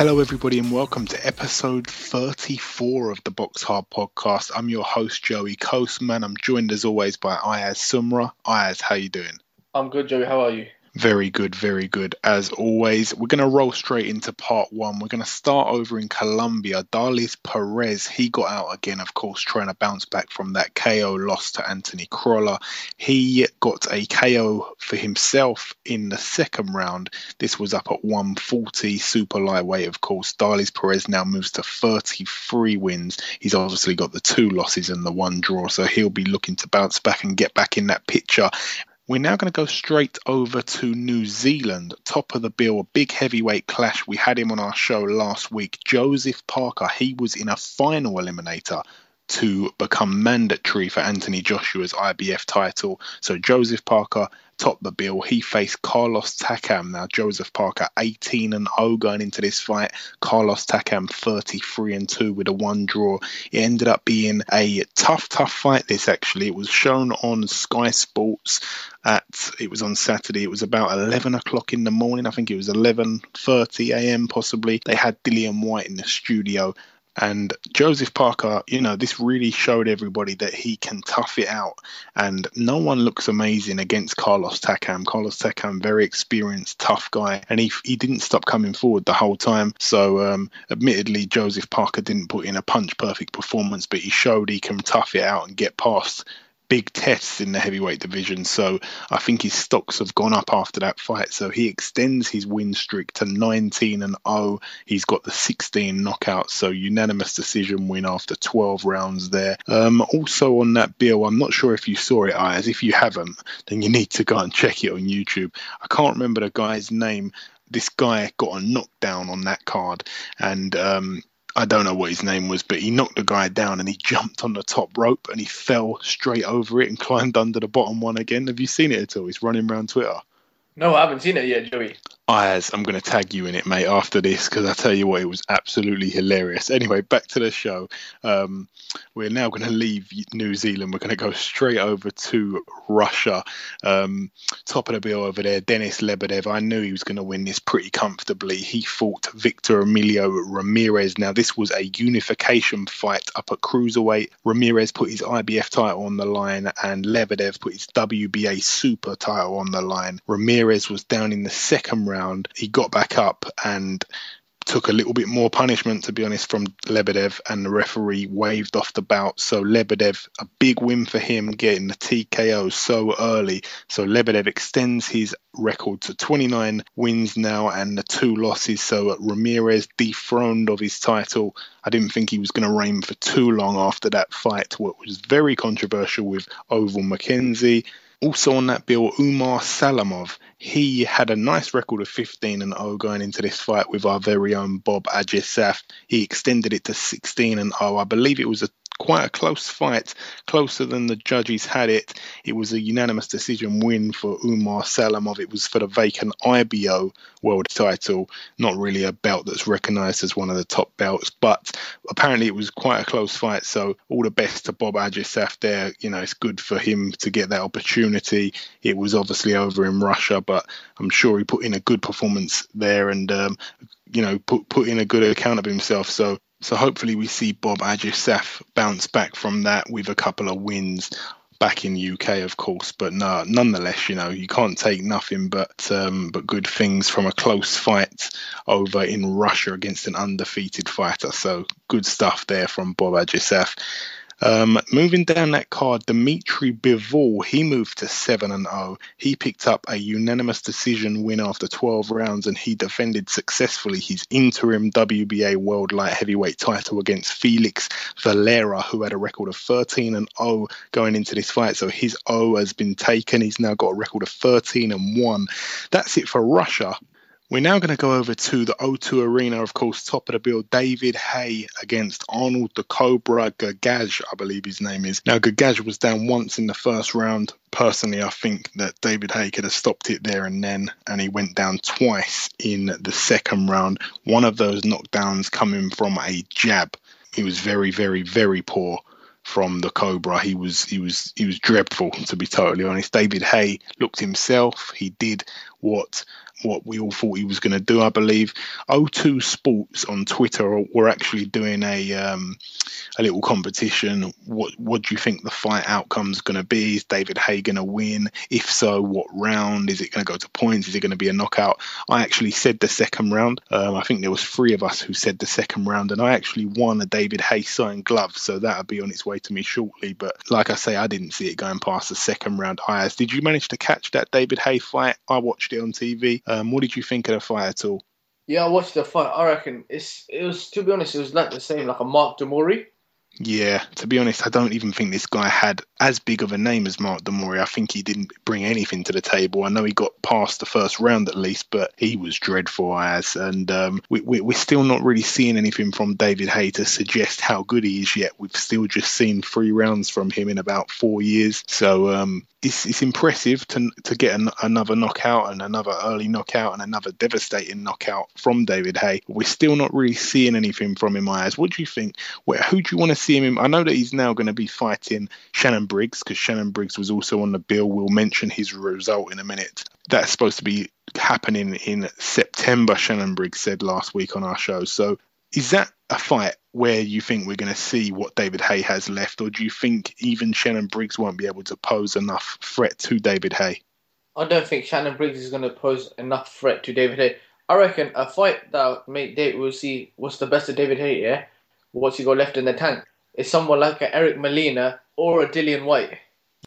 Hello, everybody, and welcome to episode 34 of the Box Hard Podcast. I'm your host, Joey Coastman. I'm joined as always by Ayaz Sumra. Ayaz, how you doing? I'm good, Joey. How are you? Very good, very good. As always, we're going to roll straight into part one. We're going to start over in Colombia. Darleys Perez, he got out again, of course, trying to bounce back from that KO loss to Anthony Crolla. He got a KO for himself in the second round. This was up at 140, super lightweight, of course. Darleys Perez now moves to 33 wins. He's obviously got the two losses and the one draw, so he'll be looking to bounce back and get back in that picture. We're now going to go straight over to New Zealand, top of the bill, a big heavyweight clash. We had him on our show last week. Joseph Parker, he was in a final eliminator to become mandatory for Anthony Joshua's IBF title. So Joseph Parker topped the bill. He faced Carlos Takam. Now Joseph Parker 18 and 0 going into this fight. Carlos Takam 33 and 2 with a one draw. It ended up being a tough, tough fight. This actually, it was shown on Sky Sports at it was on Saturday. It was about 11 o'clock in the morning. I think it was 11:30 a.m. possibly. They had Dillian Whyte in the studio and Joseph Parker, you know, this really showed everybody that he can tough it out. And no one looks amazing against Carlos Takam. Carlos Takam, very experienced, tough guy, and he he didn't stop coming forward the whole time. So, um, admittedly, Joseph Parker didn't put in a punch perfect performance, but he showed he can tough it out and get past big tests in the heavyweight division. So I think his stocks have gone up after that fight. So he extends his win streak to 19 and 0. He's got the 16 knockouts. So unanimous decision win after 12 rounds there. Um, also on that bill, I'm not sure if you saw it, Ayaz. If you haven't, then you need to go and check it on YouTube. I can't remember the guy's name this guy got a knockdown on that card and um, I don't know what his name was, but he knocked the guy down and he jumped on the top rope and he fell straight over it and climbed under the bottom one again. Have you seen it at all? He's running around Twitter. No, I haven't seen it yet, Joey. Ayaz, I'm going to tag you in it, mate, after this because I tell you what, it was absolutely hilarious. Anyway, back to the show. Um, we're now going to leave New Zealand. We're going to go straight over to Russia. Um, top of the bill over there, Denis Lebedev. I knew he was going to win this pretty comfortably. He fought Victor Emilio Ramirez. Now, this was a unification fight up at cruiserweight. Ramirez put his IBF title on the line, and Lebedev put his WBA super title on the line. Ramirez was down in the second round round. He got back up and took a little bit more punishment, to be honest, from Lebedev, and the referee waved off the bout. So Lebedev, a big win for him, getting the TKO so early. So Lebedev extends his record to 29 wins now and the two losses. So Ramirez dethroned of his title. I didn't think he was going to reign for too long after that fight, what was very controversial with Ovill McKenzie. Also on that bill, Umar Salamov. He had a nice record of 15 and 0 going into this fight with our very own Bob Ajisafe. He extended it to 16 and 0. I believe it was a quite a close fight, closer than the judges had it. It was a unanimous decision win for Umar Salamov. It was for the vacant IBO world title, not really a belt that's recognised as one of the top belts, but apparently it was quite a close fight. So all the best to Bob Ajisafe there. You know, it's good for him to get that opportunity. It was obviously over in Russia, but I'm sure he put in a good performance there and um, you know put put in a good account of himself. So so hopefully we see Bob Ajisafe bounce back from that with a couple of wins back in UK, of course. But no, nonetheless, you know, you can't take nothing but um, but good things from a close fight over in Russia against an undefeated fighter. So good stuff there from Bob Ajisafe. Um, moving down that card, Dmitry Bivol, he moved to 7 and 0. He picked up a unanimous decision win after 12 rounds and he defended successfully his interim WBA World Light Heavyweight title against Felix Valera, who had a record of 13 and 0 going into this fight. So his O has been taken. He's now got a record of 13 and 1. That's it for Russia. We're now going to go over to the O2 Arena, of course, top of the bill. David Haye against Arnold the Cobra Gjergjaj, I believe his name is. Now, Gjergjaj was down once in the first round. Personally, I think that David Haye could have stopped it there and then, and he went down twice in the second round. One of those knockdowns coming from a jab. He was very, very, very poor from the Cobra. He was he was he was dreadful to be totally honest. David Haye looked himself. He did what what we all thought he was going to do, I believe. O2 Sports on Twitter were actually doing a um, a little competition. What what do you think the fight outcome's going to be? Is David Haye going to win? If so, what round? Is it going to go to points? Is it going to be a knockout? I actually said the second round. Um, I think there was three of us who said the second round, and I actually won a David Haye signed glove, so that'll be on its way to me shortly. But like I say, I didn't see it going past the second round. Ayaz, did you manage to catch that David Haye fight? I watched it on TV. Um, what did you think of the fight at all? Yeah, I watched the fight. I reckon it's it was to be honest, it was like the same, like a Mark De Mori. Yeah, to be honest, I don't even think this guy had as big of a name as Mark De Mori. I think he didn't bring anything to the table. I know he got past the first round at least, but he was dreadful as. And um, we, we, we're still not really seeing anything from David Haye to suggest how good he is yet. We've still just seen three rounds from him in about four years. So um, it's, it's impressive to to get an, another knockout and another early knockout and another devastating knockout from David Haye. We're still not really seeing anything from him, Ayaz. What do you think? Where, who do you want to see him in? I know that he's now going to be fighting Shannon Briggs because Shannon Briggs was also on the bill. We'll mention his result in a minute. That's supposed to be happening in September, Shannon Briggs said last week on our show. So is that a fight where you think we're going to see what David Haye has left, or do you think even Shannon Briggs won't be able to pose enough threat to David Haye? I don't think Shannon Briggs is going to pose enough threat to David Haye. I reckon a fight that make Dave will see what's the best of David Haye. Yeah, what's he got left in the tank? Is someone like a Eric Molina or a Dillian Whyte?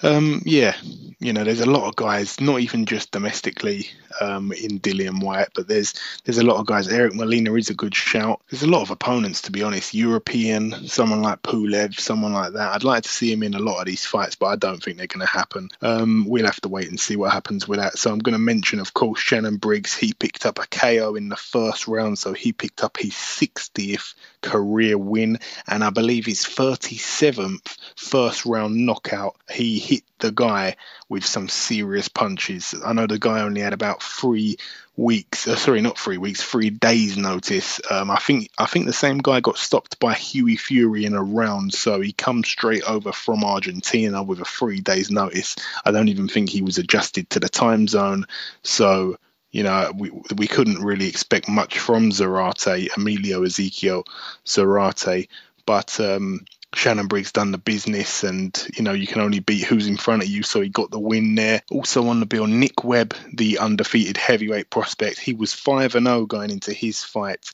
Um, yeah, you know, there's a lot of guys, not even just domestically um, in Dillian Whyte, but there's there's a lot of guys. Eric Molina is a good shout. There's a lot of opponents, to be honest. European, someone like Pulev, someone like that. I'd like to see him in a lot of these fights, but I don't think they're going to happen. Um, we'll have to wait and see what happens with that. So I'm going to mention, of course, Shannon Briggs. He picked up a KO in the first round, so he picked up his 60th career win, and I believe his 37th first round knockout. He hit the guy with some serious punches. I know the guy only had about three weeks, uh, sorry, not three weeks, three days notice. Um, I think I think the same guy got stopped by Hughie Fury in a round, so he comes straight over from Argentina with a three days notice. I don't even think he was adjusted to the time zone, so you know, we we couldn't really expect much from Zarate, Emilio Ezekiel Zarate, but um, Shannon Briggs done the business, and you know you can only beat who's in front of you. So he got the win there. Also on the bill, Nick Webb, the undefeated heavyweight prospect, he was five and zero going into his fight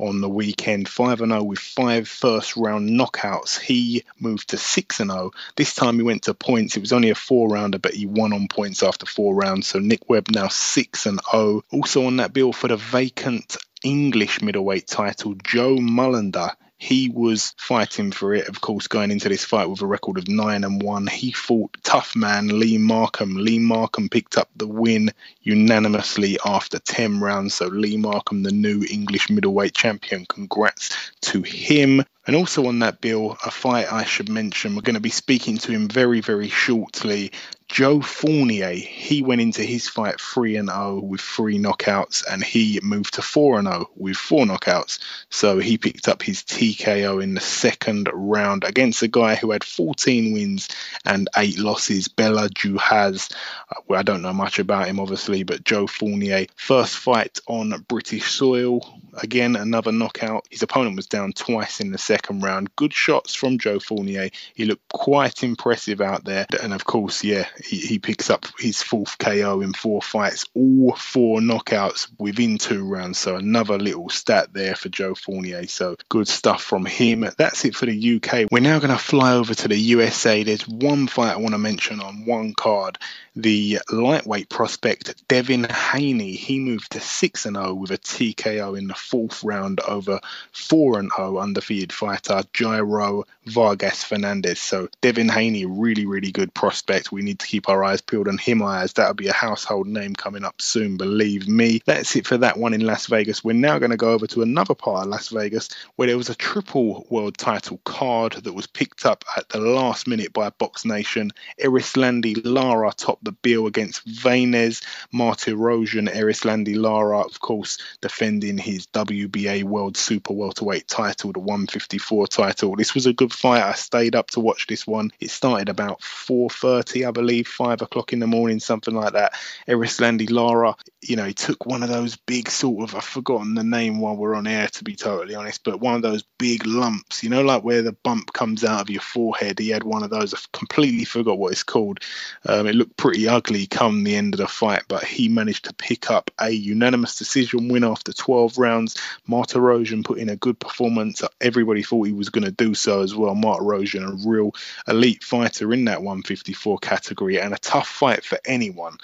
on the weekend. 5 and 0 with five first round knockouts. He moved to 6 and 0. This time he went to points. It was only a four rounder, but he won on points after four rounds. So Nick Webb now 6 and 0. Also on that bill for the vacant English middleweight title, Joe Mullender he was fighting for it, of course, going into this fight with a record of nine and one. He fought tough man Lee Markham. Lee Markham picked up the win unanimously after 10 rounds. So Lee Markham, the new English middleweight champion, congrats to him. And also on that bill, a fight I should mention, we're going to be speaking to him very, very shortly. Joe Fournier, he went into his fight 3 and 0 with three knockouts and he moved to 4 and 0 with four knockouts. So he picked up his TKO in the second round against a guy who had 14 wins and 8 losses, Bela Juhasz. Uh, I don't know much about him obviously, but Joe Fournier, first fight on British soil, again another knockout. His opponent was down twice in the second round. Good shots from Joe Fournier. He looked quite impressive out there. And of course, yeah, he, he picks up his fourth KO in four fights, all four knockouts within two rounds. So another little stat there for Joe Fournier. So good stuff from him. That's it for the UK. We're now going to fly over to the USA. There's one fight I want to mention on one card. The lightweight prospect Devin Haney, he moved to 6 0 with a TKO in the fourth round over 4 0 undefeated fighter Jairo Vargas Fernandez. So Devin Haney, really, really good prospect. We need to keep our eyes peeled on him as that'll be a household name coming up soon, believe me. That's it for that one in Las Vegas. We're now going to go over to another part of Las Vegas where there was a triple world title card that was picked up at the last minute by Box Nation. Erislandy Lara topped the bill against Vanes Martirosyan. Erislandy Lara, of course, defending his WBA World Super Welterweight title, the 154 title. This was a good fight. I stayed up to watch this one. It started about 4:30, I believe, five o'clock in the morning, something like that. Erislandy Lara, you know, he took one of those big sort of I've forgotten the name while we're on air to be totally honest, but one of those big lumps, you know, like where the bump comes out of your forehead. He had one of those. I completely forgot what it's called. Um, it looked pretty ugly come the end of the fight, but he managed to pick up a unanimous decision win after 12 rounds. Martirosyan put in a good performance. Everybody thought he was going to do so as well. Martirosyan, a real elite fighter in that 154 category and a tough fight for anyone.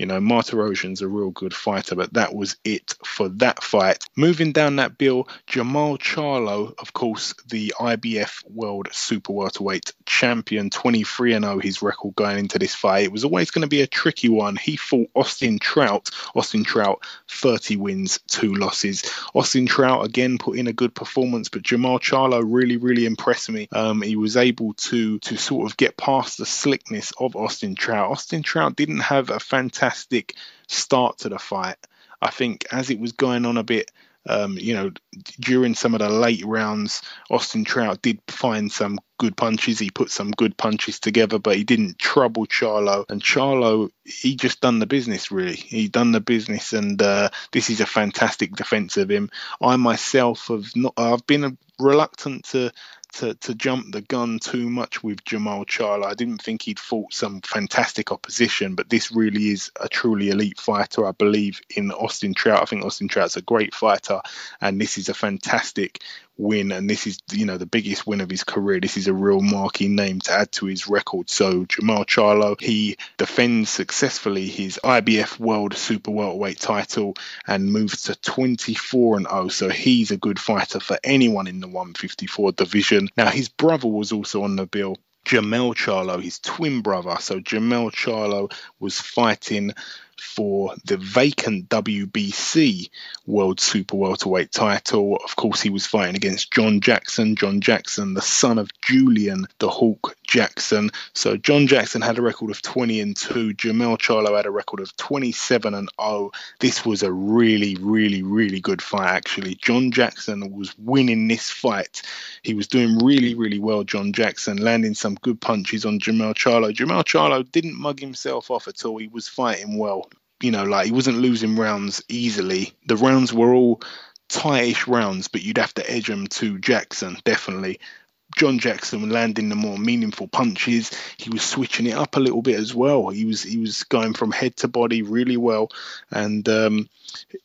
You know, Martirosyan's a real good fighter, but that was it for that fight. Moving down that bill, Jermall Charlo, of course, the IBF World Super Welterweight champion, 23 0 his record going into this fight. It was always going to be a tricky one. He fought Austin Trout. Austin Trout, 30 wins, two losses. Austin Trout again put in a good performance, but Jermall Charlo really, really impressed me. Um, he was able to to sort of get past the slickness of Austin Trout. Austin Trout didn't have a fantastic start to the fight. I think as it was going on a bit, um, you know, during some of the late rounds, Austin Trout did find some good punches. He put some good punches together, but he didn't trouble Charlo. And Charlo, he just done the business, really. He done the business, and uh, this is a fantastic defense of him. I myself have not, I've been reluctant to to, to jump the gun too much with Jermall Charlo. I didn't think he'd fought some fantastic opposition, but this really is a truly elite fighter. I believe in Austin Trout. I think Austin Trout's a great fighter, and this is a fantastic win, and this is you know the biggest win of his career. This is a real marquee name to add to his record. So Jermall Charlo, he defends successfully his IBF World Super Welterweight title and moves to 24 and 0. So he's a good fighter for anyone in the 154 division. Now his brother was also on the bill. Jermell Charlo, his twin brother. So Jermell Charlo was fighting for the vacant WBC World Super Welterweight title. Of course, he was fighting against John Jackson. John Jackson, the son of Julian the Hawk Jackson. So John Jackson had a record of 20 and 2. Jermell Charlo had a record of 27 and 0. This was a really, really, really good fight, actually. John Jackson was winning this fight. He was doing really, really well, John Jackson, landing some good punches on Jermell Charlo. Jermell Charlo didn't mug himself off at all. He was fighting well you know, like he wasn't losing rounds easily. The rounds were all tightish rounds, but you'd have to edge them to Jackson, definitely. John Jackson landing the more meaningful punches. He was switching it up a little bit as well. He was he was going from head to body really well, and um,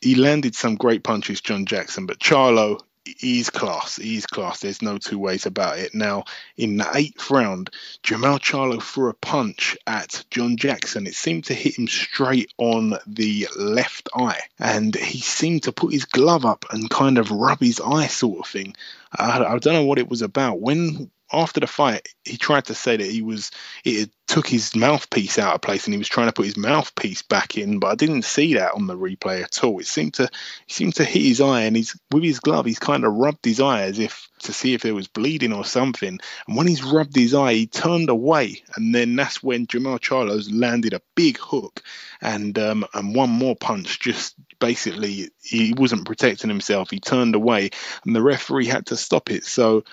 he landed some great punches, John Jackson. But Charlo, he's class. He's class. There's no two ways about it. Now, in the eighth round, Jermall Charlo threw a punch at John Jackson. It seemed to hit him straight on the left eye, and he seemed to put his glove up and kind of rub his eye, sort of thing. I, I don't know what it was about. When after the fight, he tried to say that he was it took his mouthpiece out of place and he was trying to put his mouthpiece back in, but I didn't see that on the replay at all. It seemed to seemed to hit his eye and he's with his glove he's kind of rubbed his eye as if to see if there was bleeding or something. And when he's rubbed his eye, he turned away, and then that's when Jermall Charlo's landed a big hook and um, and one more punch. Just basically, he wasn't protecting himself. He turned away, and the referee had to stop it. So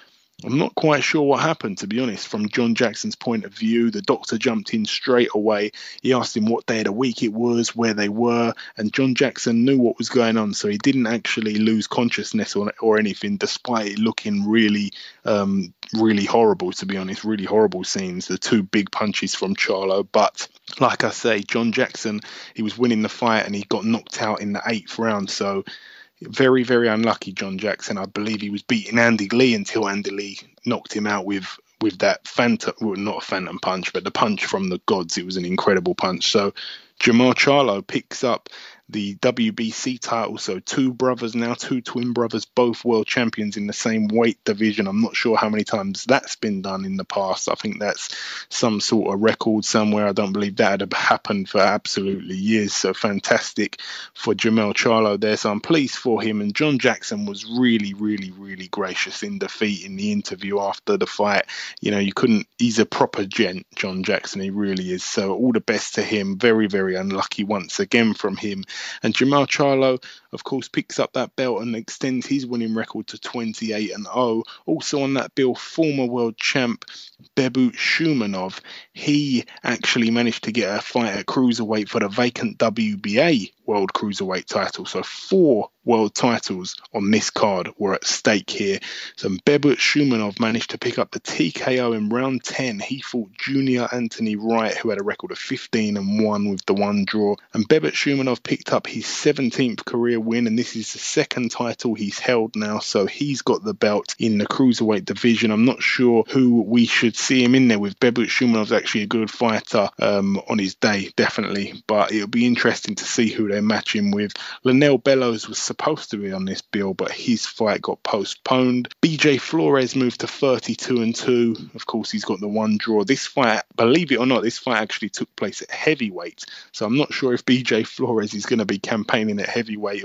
I'm not quite sure what happened, to be honest. From John Jackson's point of view, the doctor jumped in straight away. He asked him what day of the week it was, where they were, and John Jackson knew what was going on, so he didn't actually lose consciousness or, or anything, despite it looking really, um, really horrible, to be honest. Really horrible scenes. The two big punches from Charlo, but like I say, John Jackson, he was winning the fight and he got knocked out in the eighth round, so very, very unlucky, John Jackson. I believe he was beating Andy Lee until Andy Lee knocked him out with with that phantom, well, not a phantom punch, but the punch from the gods. It was an incredible punch. So Jermall Charlo picks up the WBC title. So two brothers now, two twin brothers, both world champions in the same weight division. I'm not sure how many times that's been done in the past. I think that's some sort of record somewhere. I don't believe that had happened for absolutely years. So fantastic for Jermell Charlo there. So I'm pleased for him. And John Jackson was really, really, really gracious in defeat in the interview after the fight. You know, you couldn't, he's a proper gent, John Jackson. He really is. So all the best to him. Very, very unlucky once again from him. And Jermell Charlo, of course, picks up that belt and extends his winning record to 28 and 0. Also on that bill, former world champ Beibut Shumenov. He actually managed to get a fight at cruiserweight for the vacant WBA World Cruiserweight title. So four world titles on this card were at stake here. So Beibut Shumenov managed to pick up the TKO in round 10. He fought Junior Anthony Wright, who had a record of 15 and 1 with the one draw. And Beibut Shumenov picked up his 17th career win, and this is the second title he's held now. So he's got the belt in the cruiserweight division. I'm not sure who we should see him in there with. Beibut Shumenov's actually a good fighter um, on his day, definitely. But it'll be interesting to see who they match him with. Lanell Bellows was supposed to be on this bill, but his fight got postponed. BJ Flores moved to 32 and 2. Of course, he's got the one draw. This fight, believe it or not, this fight actually took place at heavyweight. So I'm not sure if BJ Flores is going to be campaigning at heavyweight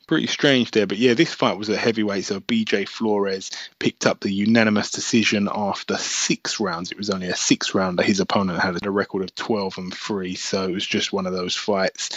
pretty strange there. But yeah, this fight was at heavyweight, so BJ Flores picked up the unanimous decision after six rounds. It was only a six rounder. His opponent had a record of 12 and 3, so it was just one of those fights.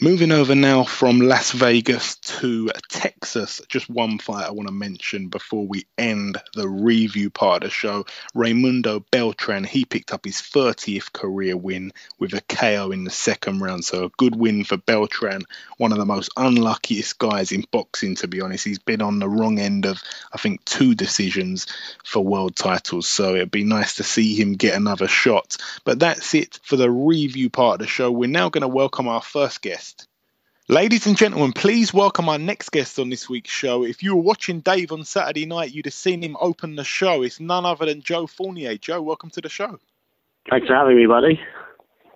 Moving over now from Las Vegas to Texas, just one fight I want to mention before we end the review part of the show. Raymundo Beltran, he picked up his 30th career win with a KO in the second round, so a good win for Beltran, one of the most unluckiest guys guys in boxing, to be honest. He's been on the wrong end of, I think, two decisions for world titles. So it'd be nice to see him get another shot. But that's it for the review part of the show. We're now going to welcome our first guest. Ladies and gentlemen, please welcome our next guest on this week's show. If you were watching Dave on Saturday night, you'd have seen him open the show. It's none other than Joe Fournier. Joe, welcome to the show. Thanks for having me, buddy.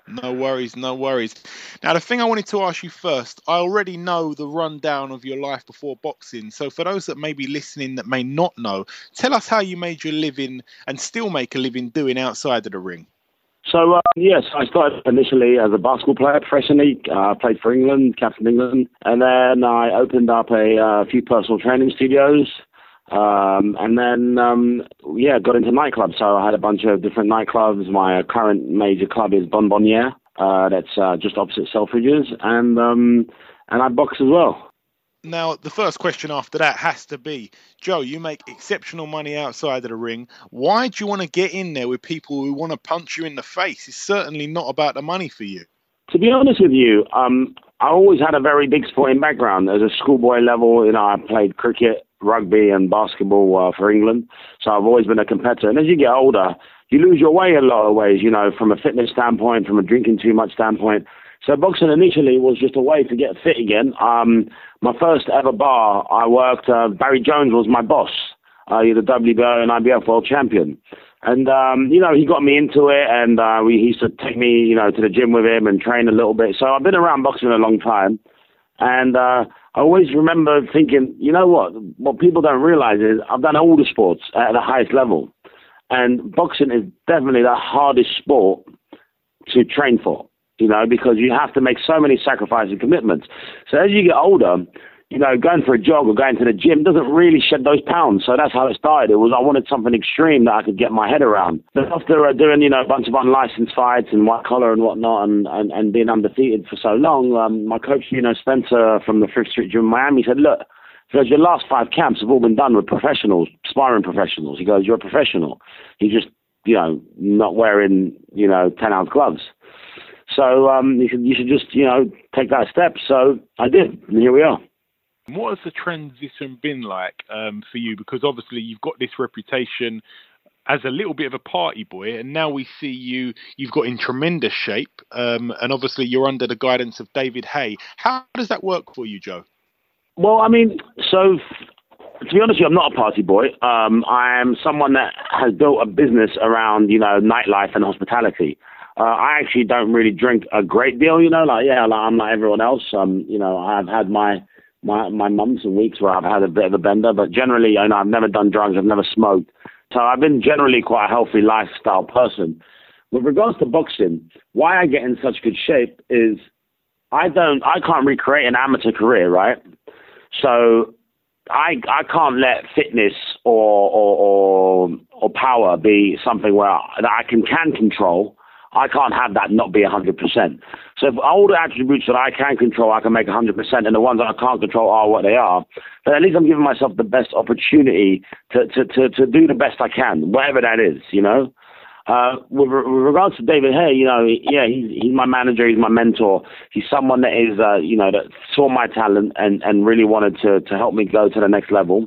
No worries, no worries. Now, the thing I wanted to ask you first, I already know the rundown of your life before boxing. So, for those that may be listening that may not know, tell us how you made your living and still make a living doing outside of the ring. So, uh, yes, I started initially as a basketball player professionally. I uh, played for England, captain England, and then I opened up a uh, few personal training studios. Um, and then, um, yeah, got into nightclubs. So I had a bunch of different nightclubs. My current major club is Bonbonniere. Uh, that's uh, just opposite Selfridges, and um, and I box as well. Now, the first question after that has to be, Joe, you make exceptional money outside of the ring. Why do you want to get in there with people who want to punch you in the face? It's certainly not about the money for you. To be honest with you, um, I always had a very big sporting background. As a schoolboy level, you know, I played cricket rugby and basketball uh, for England. So I've always been a competitor. And as you get older, you lose your way in a lot of ways, you know, from a fitness standpoint, from a drinking too much standpoint. So boxing initially was just a way to get fit again. Um, my first ever bar, I worked, uh, Barry Jones was my boss. Uh, the WBO and IBF world champion. And, um, you know, he got me into it and uh, we, he used to take me, you know, to the gym with him and train a little bit. So I've been around boxing a long time. And uh, I always remember thinking, you know what? What people don't realize is I've done all the sports at the highest level, and boxing is definitely the hardest sport to train for. You know, because you have to make so many sacrifices and commitments. So as you get older, you know, going for a jog or going to the gym doesn't really shed those pounds. So that's how it started. It was I wanted something extreme that I could get my head around. But after uh, doing, you know, a bunch of unlicensed fights and white collar and whatnot and, and, and being undefeated for so long, um, my coach, you know, Spencer from the Fifth Street Gym in Miami said, look, because your last five camps have all been done with professionals, sparring professionals. He goes, you're a professional. You're just, you know, not wearing, you know, 10 ounce gloves. So um, you, should, you should just, you know, take that step. So I did, and here we are. What has the transition been like um, for you? Because obviously you've got this reputation as a little bit of a party boy, and now we see you. You've got in tremendous shape, um, and obviously you're under the guidance of David Haye. How does that work for you, Joe? Well, I mean, so to be honest with you, I'm not a party boy. Um, I am someone that has built a business around, you know, nightlife and hospitality. Uh, I actually don't really drink a great deal, you know. Like, yeah, like, I'm like everyone else. Um, you know, I've had my my my months and weeks where I've had a bit of a bender, but generally, you know, I've never done drugs. I've never smoked, so I've been generally quite a healthy lifestyle person. With regards to boxing, why I get in such good shape is I don't, I can't recreate an amateur career, right? So I I can't let fitness or or or, or power be something where that I can can control. I can't have that not be 100%. So if all the attributes that I can control, I can make 100%, and the ones that I can't control are what they are, then at least I'm giving myself the best opportunity to, to, to, to do the best I can, whatever that is, you know? Uh, with, with, regards to David Haye, you know, yeah, he's, he's my manager, he's my mentor. He's someone that is, uh, you know, that saw my talent and, and really wanted to, to help me go to the next level.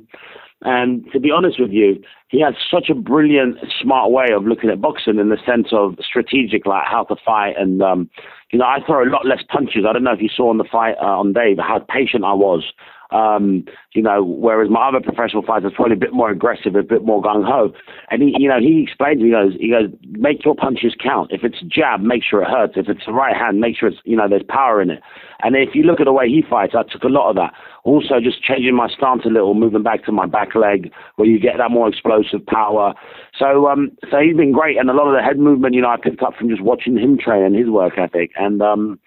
And to be honest with you, he has such a brilliant, smart way of looking at boxing in the sense of strategic, like how to fight. And, um, you know, I throw a lot less punches. I don't know if you saw on the fight uh, on Dave how patient I was um, you know, whereas my other professional fighters probably a bit more aggressive, a bit more gung ho. And he, you know, he explained to me, he goes, he goes, make your punches count. If it's a jab, make sure it hurts. If it's a right hand, make sure it's, you know, there's power in it. And if you look at the way he fights, I took a lot of that. Also, just changing my stance a little, moving back to my back leg, where you get that more explosive power. So, um, so he's been great, and a lot of the head movement, you know, I picked up from just watching him train and his work ethic. And um,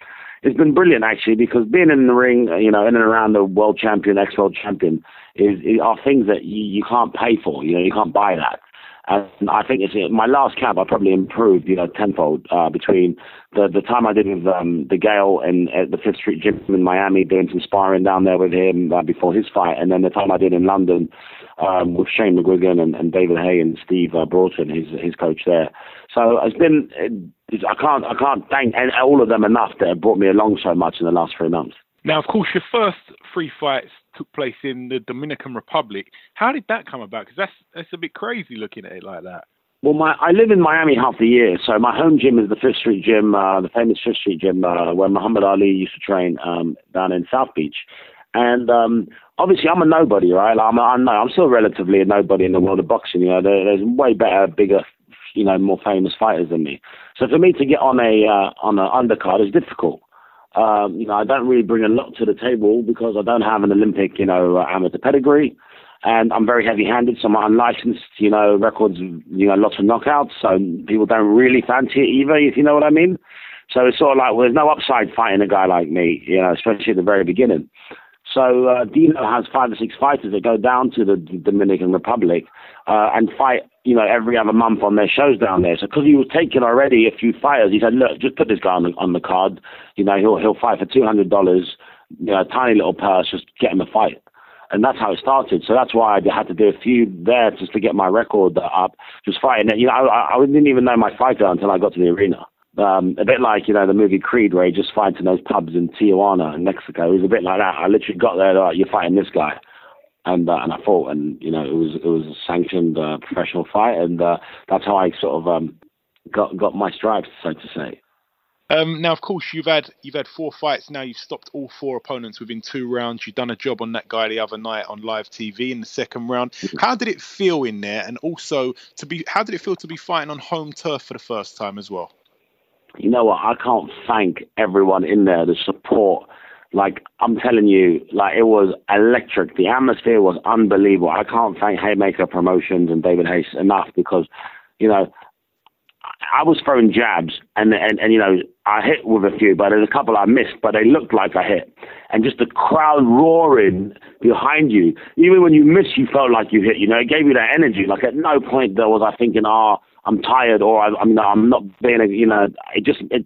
it's been brilliant actually because being in the ring, you know, in and around the world champion, ex world champion, is, is are things that you, you can't pay for. You know, you can't buy that. And I think it's my last camp. I probably improved, you know, tenfold uh, between the the time I did with um, DeGale and at the Fifth Street Gym in Miami, doing some sparring down there with him uh, before his fight, and then the time I did in London um, with Shane McGuigan and, and David Haye and Steve uh, Broughton, his his coach there. So it's been I can't I can't thank all of them enough that have brought me along so much in the last three months. Now, of course, your first three fights took place in the Dominican Republic. How did that come about? Because that's that's a bit crazy looking at it like that. Well, my I live in Miami half the year, so my home gym is the Fifth Street Gym, uh, the famous Fifth Street Gym uh, where Muhammad Ali used to train um, down in South Beach. And um, obviously, I'm a nobody, right? I'm, a, I'm, I'm still relatively a nobody in the world of boxing. You know, there, there's way better, bigger, you know, more famous fighters than me. So for me to get on a uh, on an undercard is difficult. Um, you know, I don't really bring a lot to the table because I don't have an Olympic, you know, uh, amateur pedigree, and I'm very heavy-handed, so I'm unlicensed, you know, records, you know, lots of knockouts, so people don't really fancy it either, if you know what I mean. So it's sort of like well, there's no upside fighting a guy like me, you know, especially at the very beginning. So uh, Dino has five or six fighters that go down to the Dominican Republic uh, and fight, you know, every other month on their shows down there. So because he was taking already a few fighters, he said, look, just put this guy on the, on the card. You know, he'll he'll fight for two hundred dollars, you know, a tiny little purse, just get him a fight. And that's how it started. So that's why I had to do a few there just to get my record up, just fighting. You know, I, I didn't even know my fighter until I got to the arena. Um, a bit like, you know, the movie Creed where he just fights in those pubs in Tijuana in Mexico. It was a bit like that. I literally got there, like, you're fighting this guy. And, uh, and I fought and, you know, it was, it was a sanctioned, uh, professional fight. And, uh, that's how I sort of, um, got, got my stripes, so to say. Um, now, of course, you've had you've had four fights. Now you've stopped all four opponents within two rounds. You've done a job on that guy the other night on live TV in the second round. Mm-hmm. How did it feel in there? And also to be, how did it feel to be fighting on home turf for the first time as well? You know what? I can't thank everyone in there, the support. Like, I'm telling you, like, it was electric. The atmosphere was unbelievable. I can't thank Haymaker Promotions and David Hayes enough because, you know, I was throwing jabs and, and, and, you know, I hit with a few, but there's a couple I missed, but they looked like I hit. And just the crowd roaring behind you, even when you miss, you felt like you hit, you know, it gave you that energy. Like, at no point there was I thinking, oh, I'm tired or I, I mean I'm not being you know it just it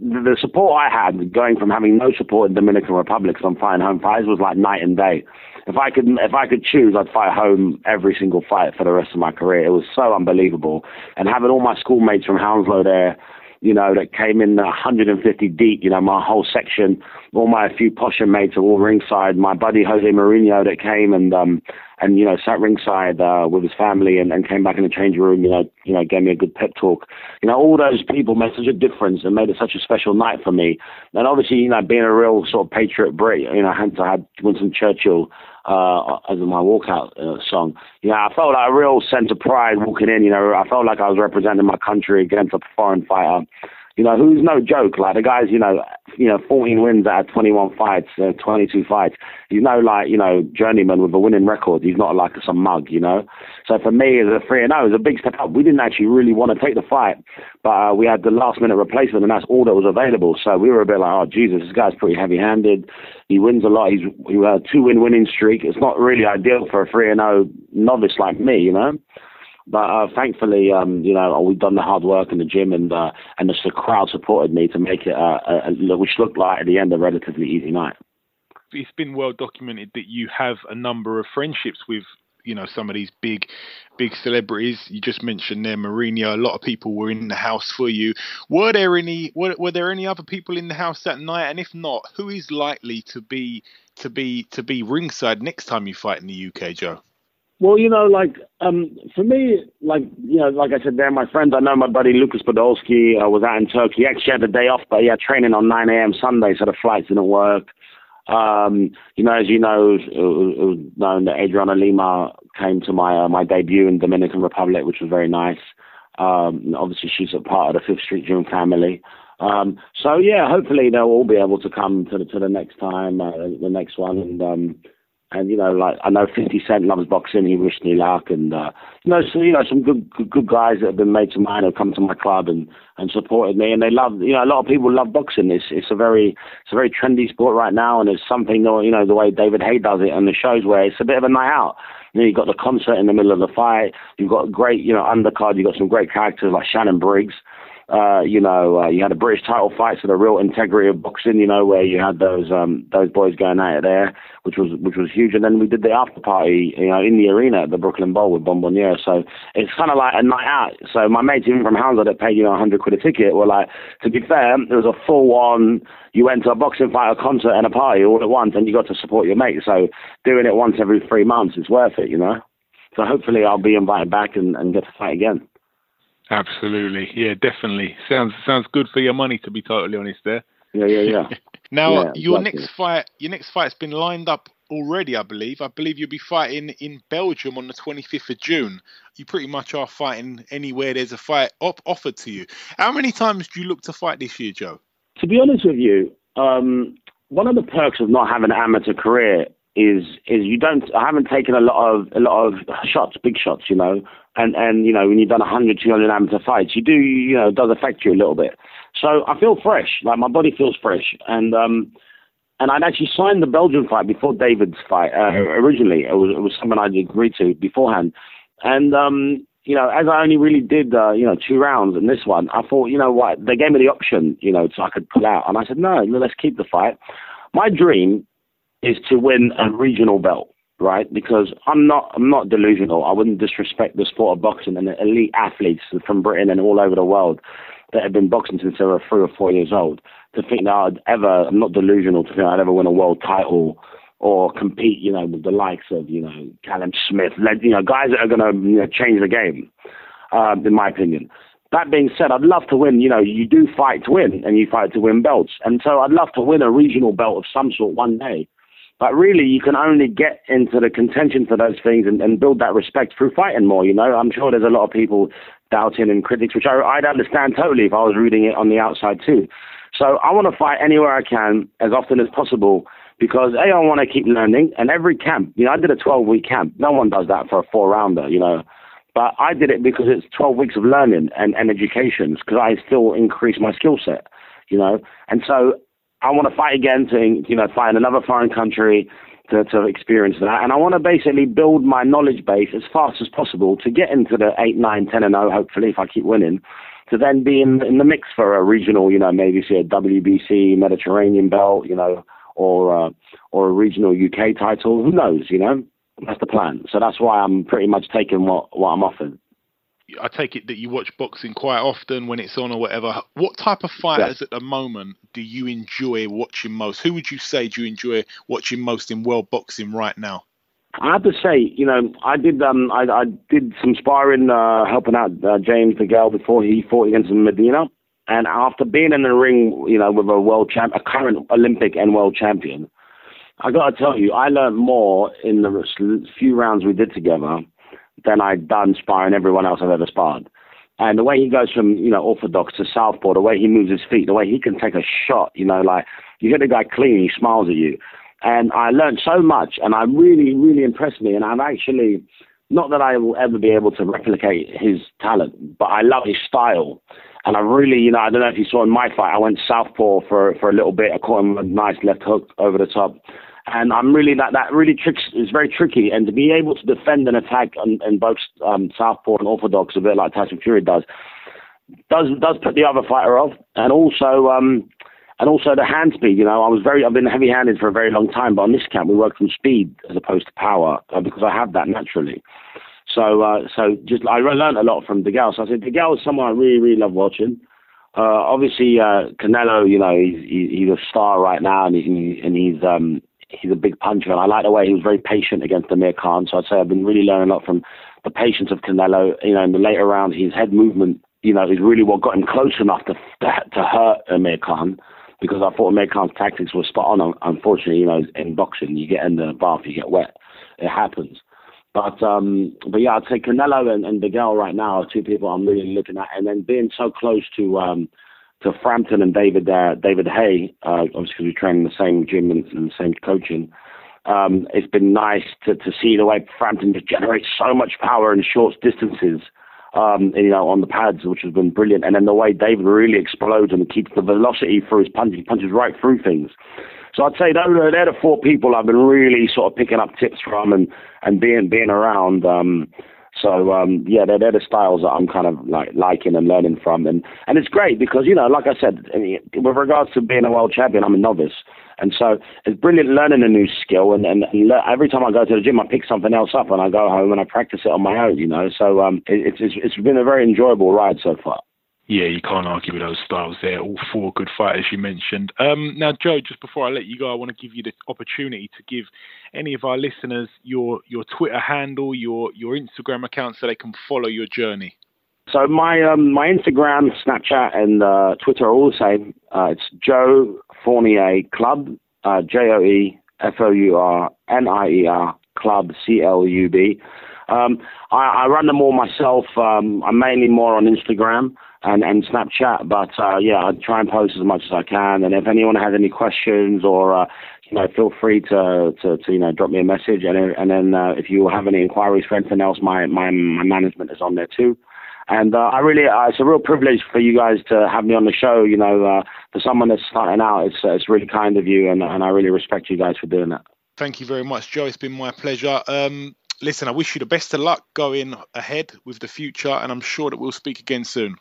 the support I had going from having no support in Dominican Republic from fighting home fights was like night and day. If I could if I could choose, I'd fight home every single fight for the rest of my career. It was so unbelievable, and having all my schoolmates from Hounslow there you know, that came in 150 deep, you know, my whole section, all my few posher mates are all ringside. My buddy Jose Mourinho that came and, um, and, you know, sat ringside, uh, with his family and, and came back in the changing room, you know, you know, gave me a good pep talk. You know, all those people made such a difference and made it such a special night for me. And obviously, you know, being a real sort of patriot Brit, you know, hence I had Winston Churchill, uh, as my walkout uh, song. You know, I felt like a real sense of pride walking in. You know, I felt like I was representing my country against a foreign fighter you know, who's no joke. Like the guy's, you know, you know, 14 wins out of 21 fights, uh, 22 fights. He's no like, you know, journeyman with a winning record. He's not like some mug, you know. So for me, as a three and zero, it was a big step up. We didn't actually really want to take the fight, but uh, we had the last minute replacement, and that's all that was available. So we were a bit like, oh Jesus, this guy's pretty heavy handed. He wins a lot. He's he had a two win winning streak. It's not really ideal for a three and zero novice like me, you know. But uh, thankfully, um, you know, we've done the hard work in the gym, and uh, and the crowd supported me to make it, uh, a, a, which looked like at the end a relatively easy night. It's been well documented that you have a number of friendships with, you know, some of these big, big celebrities. You just mentioned there, Mourinho. A lot of people were in the house for you. Were there any? Were, were there any other people in the house that night? And if not, who is likely to be to be to be ringside next time you fight in the UK, Joe? Well, you know, like um, for me, like you know, like I said, they're my friends. I know my buddy Lukas Podolski uh, was out in Turkey. He actually had the day off, but he had training on 9 a.m. Sunday, so the flights didn't work. Um, you know, as you know, known that Adriana Lima came to my uh, my debut in Dominican Republic, which was very nice. Um, obviously, she's a part of the Fifth Street Gym family. Um, so yeah, hopefully they'll all be able to come to the to the next time, uh, the next one, and um, and you know, like I know 50 Cent loves boxing. He wished me luck, and uh, you know, so you know, some good, good good guys that have been mates of mine have come to my club and and supported me, and they love. You know, a lot of people love boxing. It's it's a very it's a very trendy sport right now, and it's something or you know the way David Haye does it on the shows where it's a bit of a night out. You know, you've got the concert in the middle of the fight. You've got great, you know, undercard. You've got some great characters like Shannon Briggs. Uh, you know, uh, you had a British title fight, so the real integrity of boxing, you know, where you had those um, those boys going at it there, which was which was huge. And then we did the after party, you know, in the arena at the Brooklyn Bowl with Bonbonniere. So it's kind of like a night out. So my mates, even from Hounslow, that paid you know 100 quid a ticket, were like, to be fair, it was a full on. You went to a boxing fight, a concert, and a party all at once, and you got to support your mates. So doing it once every three months is worth it, you know. So hopefully I'll be invited back and, and get to fight again. Absolutely, yeah, definitely. Sounds sounds good for your money, to be totally honest. There. Yeah, yeah, yeah. now yeah, your exactly. next fight, your next fight's been lined up already, I believe. I believe you'll be fighting in Belgium on the 25th of June. You pretty much are fighting anywhere there's a fight op- offered to you. How many times do you look to fight this year, Joe? To be honest with you, um, one of the perks of not having an amateur career is is you don't I haven't taken a lot of a lot of shots, big shots, you know. And and you know, when you've done 100, 200 amateur fights, you do you know, it does affect you a little bit. So I feel fresh, like my body feels fresh and um and I'd actually signed the Belgian fight before David's fight. Uh, originally, it was it was something I'd agreed to beforehand. And um you know, as I only really did, uh, you know, two rounds in this one, I thought, you know what, they gave me the option, you know, so I could pull out. And I said, no, let's keep the fight. My dream is to win a regional belt, right? Because I'm not I'm not delusional. I wouldn't disrespect the sport of boxing and the elite athletes from Britain and all over the world that have been boxing since they were three or four years old. To think that I'd ever I'm not delusional to think I'd ever win a world title or compete, you know, with the likes of, you know, Callum Smith, you know, guys that are going to you know, change the game, um, in my opinion. That being said, I'd love to win. You know, you do fight to win, and you fight to win belts, and so I'd love to win a regional belt of some sort one day. But really, you can only get into the contention for those things and, and build that respect through fighting more. You know, I'm sure there's a lot of people doubting and critics, which I, I'd understand totally if I was reading it on the outside too. So I want to fight anywhere I can as often as possible because A, I want to keep learning. And every camp, you know, I did a 12 week camp. No one does that for a four rounder, you know. But I did it because it's 12 weeks of learning and, and education because I still increase my skill set, you know. And so I want to fight again to, you know, fight in another foreign country to, to experience that. And I want to basically build my knowledge base as fast as possible to get into the 8, 9, 10 and 0, hopefully, if I keep winning, to then be in, in the mix for a regional, you know, maybe say a WBC Mediterranean belt, you know, or, uh, or a regional UK title. Who knows, you know? That's the plan. So that's why I'm pretty much taking what, what I'm offered. I take it that you watch boxing quite often when it's on or whatever. What type of fighters yeah. at the moment do you enjoy watching most? Who would you say do you enjoy watching most in world boxing right now? I have to say, you know, I did um, I, I did some sparring, uh, helping out uh, James DeGale before he fought against Medina, and after being in the ring, you know, with a world champ, a current Olympic and world champion, I got to tell you, I learned more in the few rounds we did together than I'd done sparring everyone else I've ever sparred. And the way he goes from, you know, orthodox to southpaw, the way he moves his feet, the way he can take a shot, you know, like you get the guy clean, he smiles at you. And I learned so much, and I really, really impressed me. And I've actually, not that I will ever be able to replicate his talent, but I love his style. And I really, you know, I don't know if you saw in my fight, I went southpaw for for a little bit. I caught him a nice left hook over the top. And I'm really that that really tricks is very tricky. And to be able to defend and attack in, in both um, southpaw and orthodox, a bit like Tyson Fury does, does does put the other fighter off. And also, um, and also the hand speed. You know, I was very I've been heavy-handed for a very long time, but on this camp we worked from speed as opposed to power uh, because I have that naturally. So, uh, so just I learned a lot from DeGale. So I said DeGale is someone I really, really love watching. Uh, obviously, uh, Canelo, you know, he's he's a star right now, and he, and he's um he's a big puncher. And I like the way he was very patient against Amir Khan. So I'd say I've been really learning a lot from the patience of Canelo. You know, in the later rounds, his head movement, you know, is really what got him close enough to to hurt Amir Khan. Because I thought Amir Khan's tactics were spot on. Unfortunately, you know, in boxing, you get in the bath, you get wet. It happens. But um, but yeah, I'd say Canelo and, and Miguel right now are two people I'm really looking at, and then being so close to um, to Frampton and David uh, David Haye, uh, obviously because we train in the same gym and, and the same coaching. Um, it's been nice to, to see the way Frampton generates so much power in short distances, um, you know, on the pads, which has been brilliant. And then the way David really explodes and keeps the velocity through his punches, he punches right through things. So I'd say they're, they're the four people I've been really sort of picking up tips from and, and being being around. Um, so um, yeah, they're, they're the styles that I'm kind of like liking and learning from, and and it's great because you know, like I said, with regards to being a world champion, I'm a novice, and so it's brilliant learning a new skill. And and, every time I go to the gym, I pick something else up, and I go home and I practice it on my own. You know, so um, it, it's it's been a very enjoyable ride so far yeah, you can't argue with those styles there. All four good fighters you mentioned. Um, now, Joe, just before I let you go, I want to give you the opportunity to give any of our listeners your your Twitter handle, your your Instagram account, so they can follow your journey. So my um, my Instagram, Snapchat, and uh, Twitter are all the same. Uh, it's Joe Fournier Club, uh, J O E F O U R N I E R Club C L U B. Um, I, I run them all myself. Um, I'm mainly more on Instagram and, and Snapchat. But uh, yeah, I try and post as much as I can. And if anyone has any questions or uh, you know, feel free to, to, to you know drop me a message. And and then uh, if you have any inquiries for anything else, my my my management is on there too. And uh, I really, uh, it's a real privilege for you guys to have me on the show. You know, uh, for someone that's starting out, it's uh, it's really kind of you, and and I really respect you guys for doing that. Thank you very much, Joe. It's been my pleasure. Um, listen, I wish you the best of luck going ahead with the future, and I'm sure that we'll speak again soon.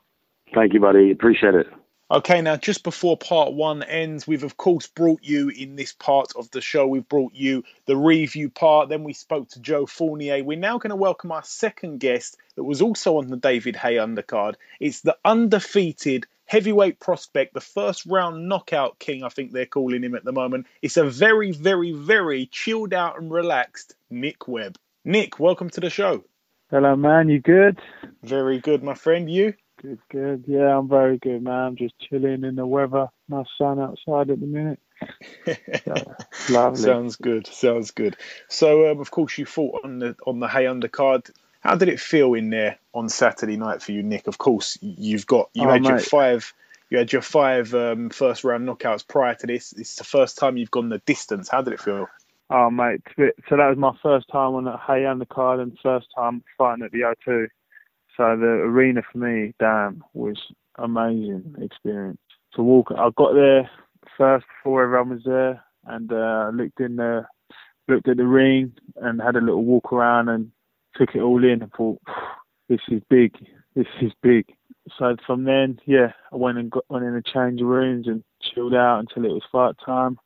Thank you, buddy. Appreciate it. Okay, now just before part one ends, we've of course brought you in this part of the show, we've brought you the review part. Then we spoke to Joe Fournier. We're now going to welcome our second guest that was also on the David Haye undercard. It's the undefeated heavyweight prospect, the first round knockout king, I think they're calling him at the moment. It's a very, very, very chilled out and relaxed Nick Webb. Nick, welcome to the show. Hello, man. You good? Very good, my friend. You? Good, good. Yeah, I'm very good, man. I'm just chilling in the weather. Nice sun outside at the minute. lovely. Sounds good. Sounds good. So, um, of course, you fought on the on the Haye undercard. How did it feel in there on Saturday night for you, Nick? Of course, you've got you Oh, had your mate. five. You had your five um, first round knockouts prior to this. It's the first time you've gone the distance. How did it feel? Oh, mate. So that was my first time on the Haye undercard and first time fighting at the O2. So the arena for me, damn, was amazing experience. To walk, I got there first before everyone was there, and uh, looked in the looked at the ring and had a little walk around and took it all in and thought, this is big, this is big. So from then, yeah, I went and got went in a change rooms and chilled out until it was fight time.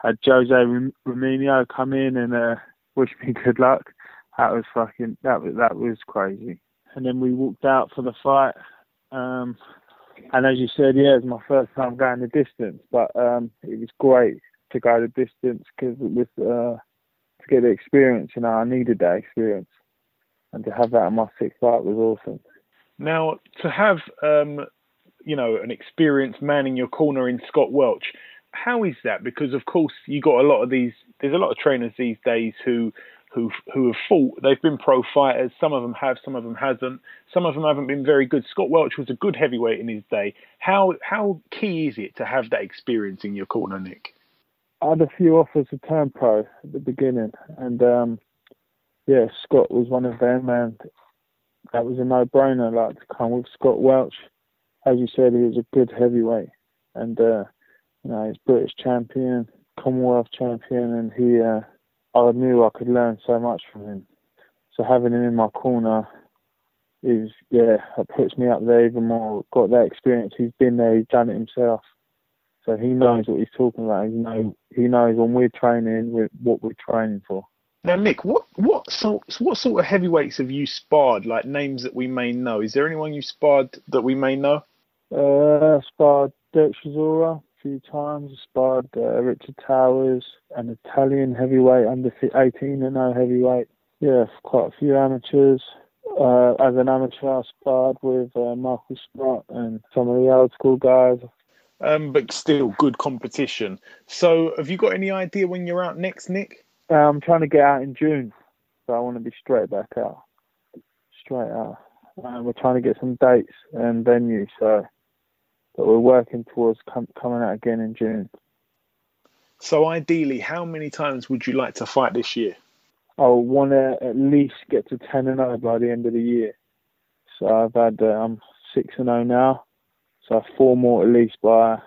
Had Jose Raminho come in and uh, wish me good luck. That was fucking that was that was crazy. And then we walked out for the fight. Um, and as you said, yeah, it was my first time going the distance, but um, it was great to go the distance because it was uh, to get the experience. You know, I needed that experience, and to have that in my sixth fight was awesome. Now, to have um, you know an experienced man in your corner in Scott Welch, how is that? Because of course you got a lot of these. There's a lot of trainers these days who who who have fought. They've been pro fighters. Some of them have, some of them hasn't. Some of them haven't been very good. Scott Welch was a good heavyweight in his day. How how key is it to have that experience in your corner, Nick? I had a few offers to turn pro at the beginning, and um, yeah, Scott was one of them, and that was a no-brainer. Like to come with Scott Welch, as you said, he was a good heavyweight, and uh, you know he's British champion, Commonwealth champion, and he uh, I knew I could learn so much from him. So having him in my corner is yeah, it puts me up there even more. Got that experience. He's been there. He's done it himself. So he knows what he's talking about. He know he knows when we're training, we're, what we're training for. Now, Nick, what what sort what sort of heavyweights have you sparred? Like names that we may know. Is there anyone you sparred that we may know? Uh, sparred Dereck Chisora few times. Sparred uh, Richard Towers, an Italian heavyweight under 18 and no heavyweight. Yeah, quite a few amateurs. Uh, as an amateur, I sparred with uh, Michael Sprott and some of the old school guys. Um, but still good competition. So, have you got any idea when you're out next, Nick? Uh, I'm trying to get out in June, so I want to be straight back out. Straight out. Uh, we're trying to get some dates and venues, so but we're working towards com- coming out again in June. So ideally, how many times would you like to fight this year? I want to at least get to 10 and 0 by the end of the year. So I've had uh, I'm 6 and 0 now. So four more at least by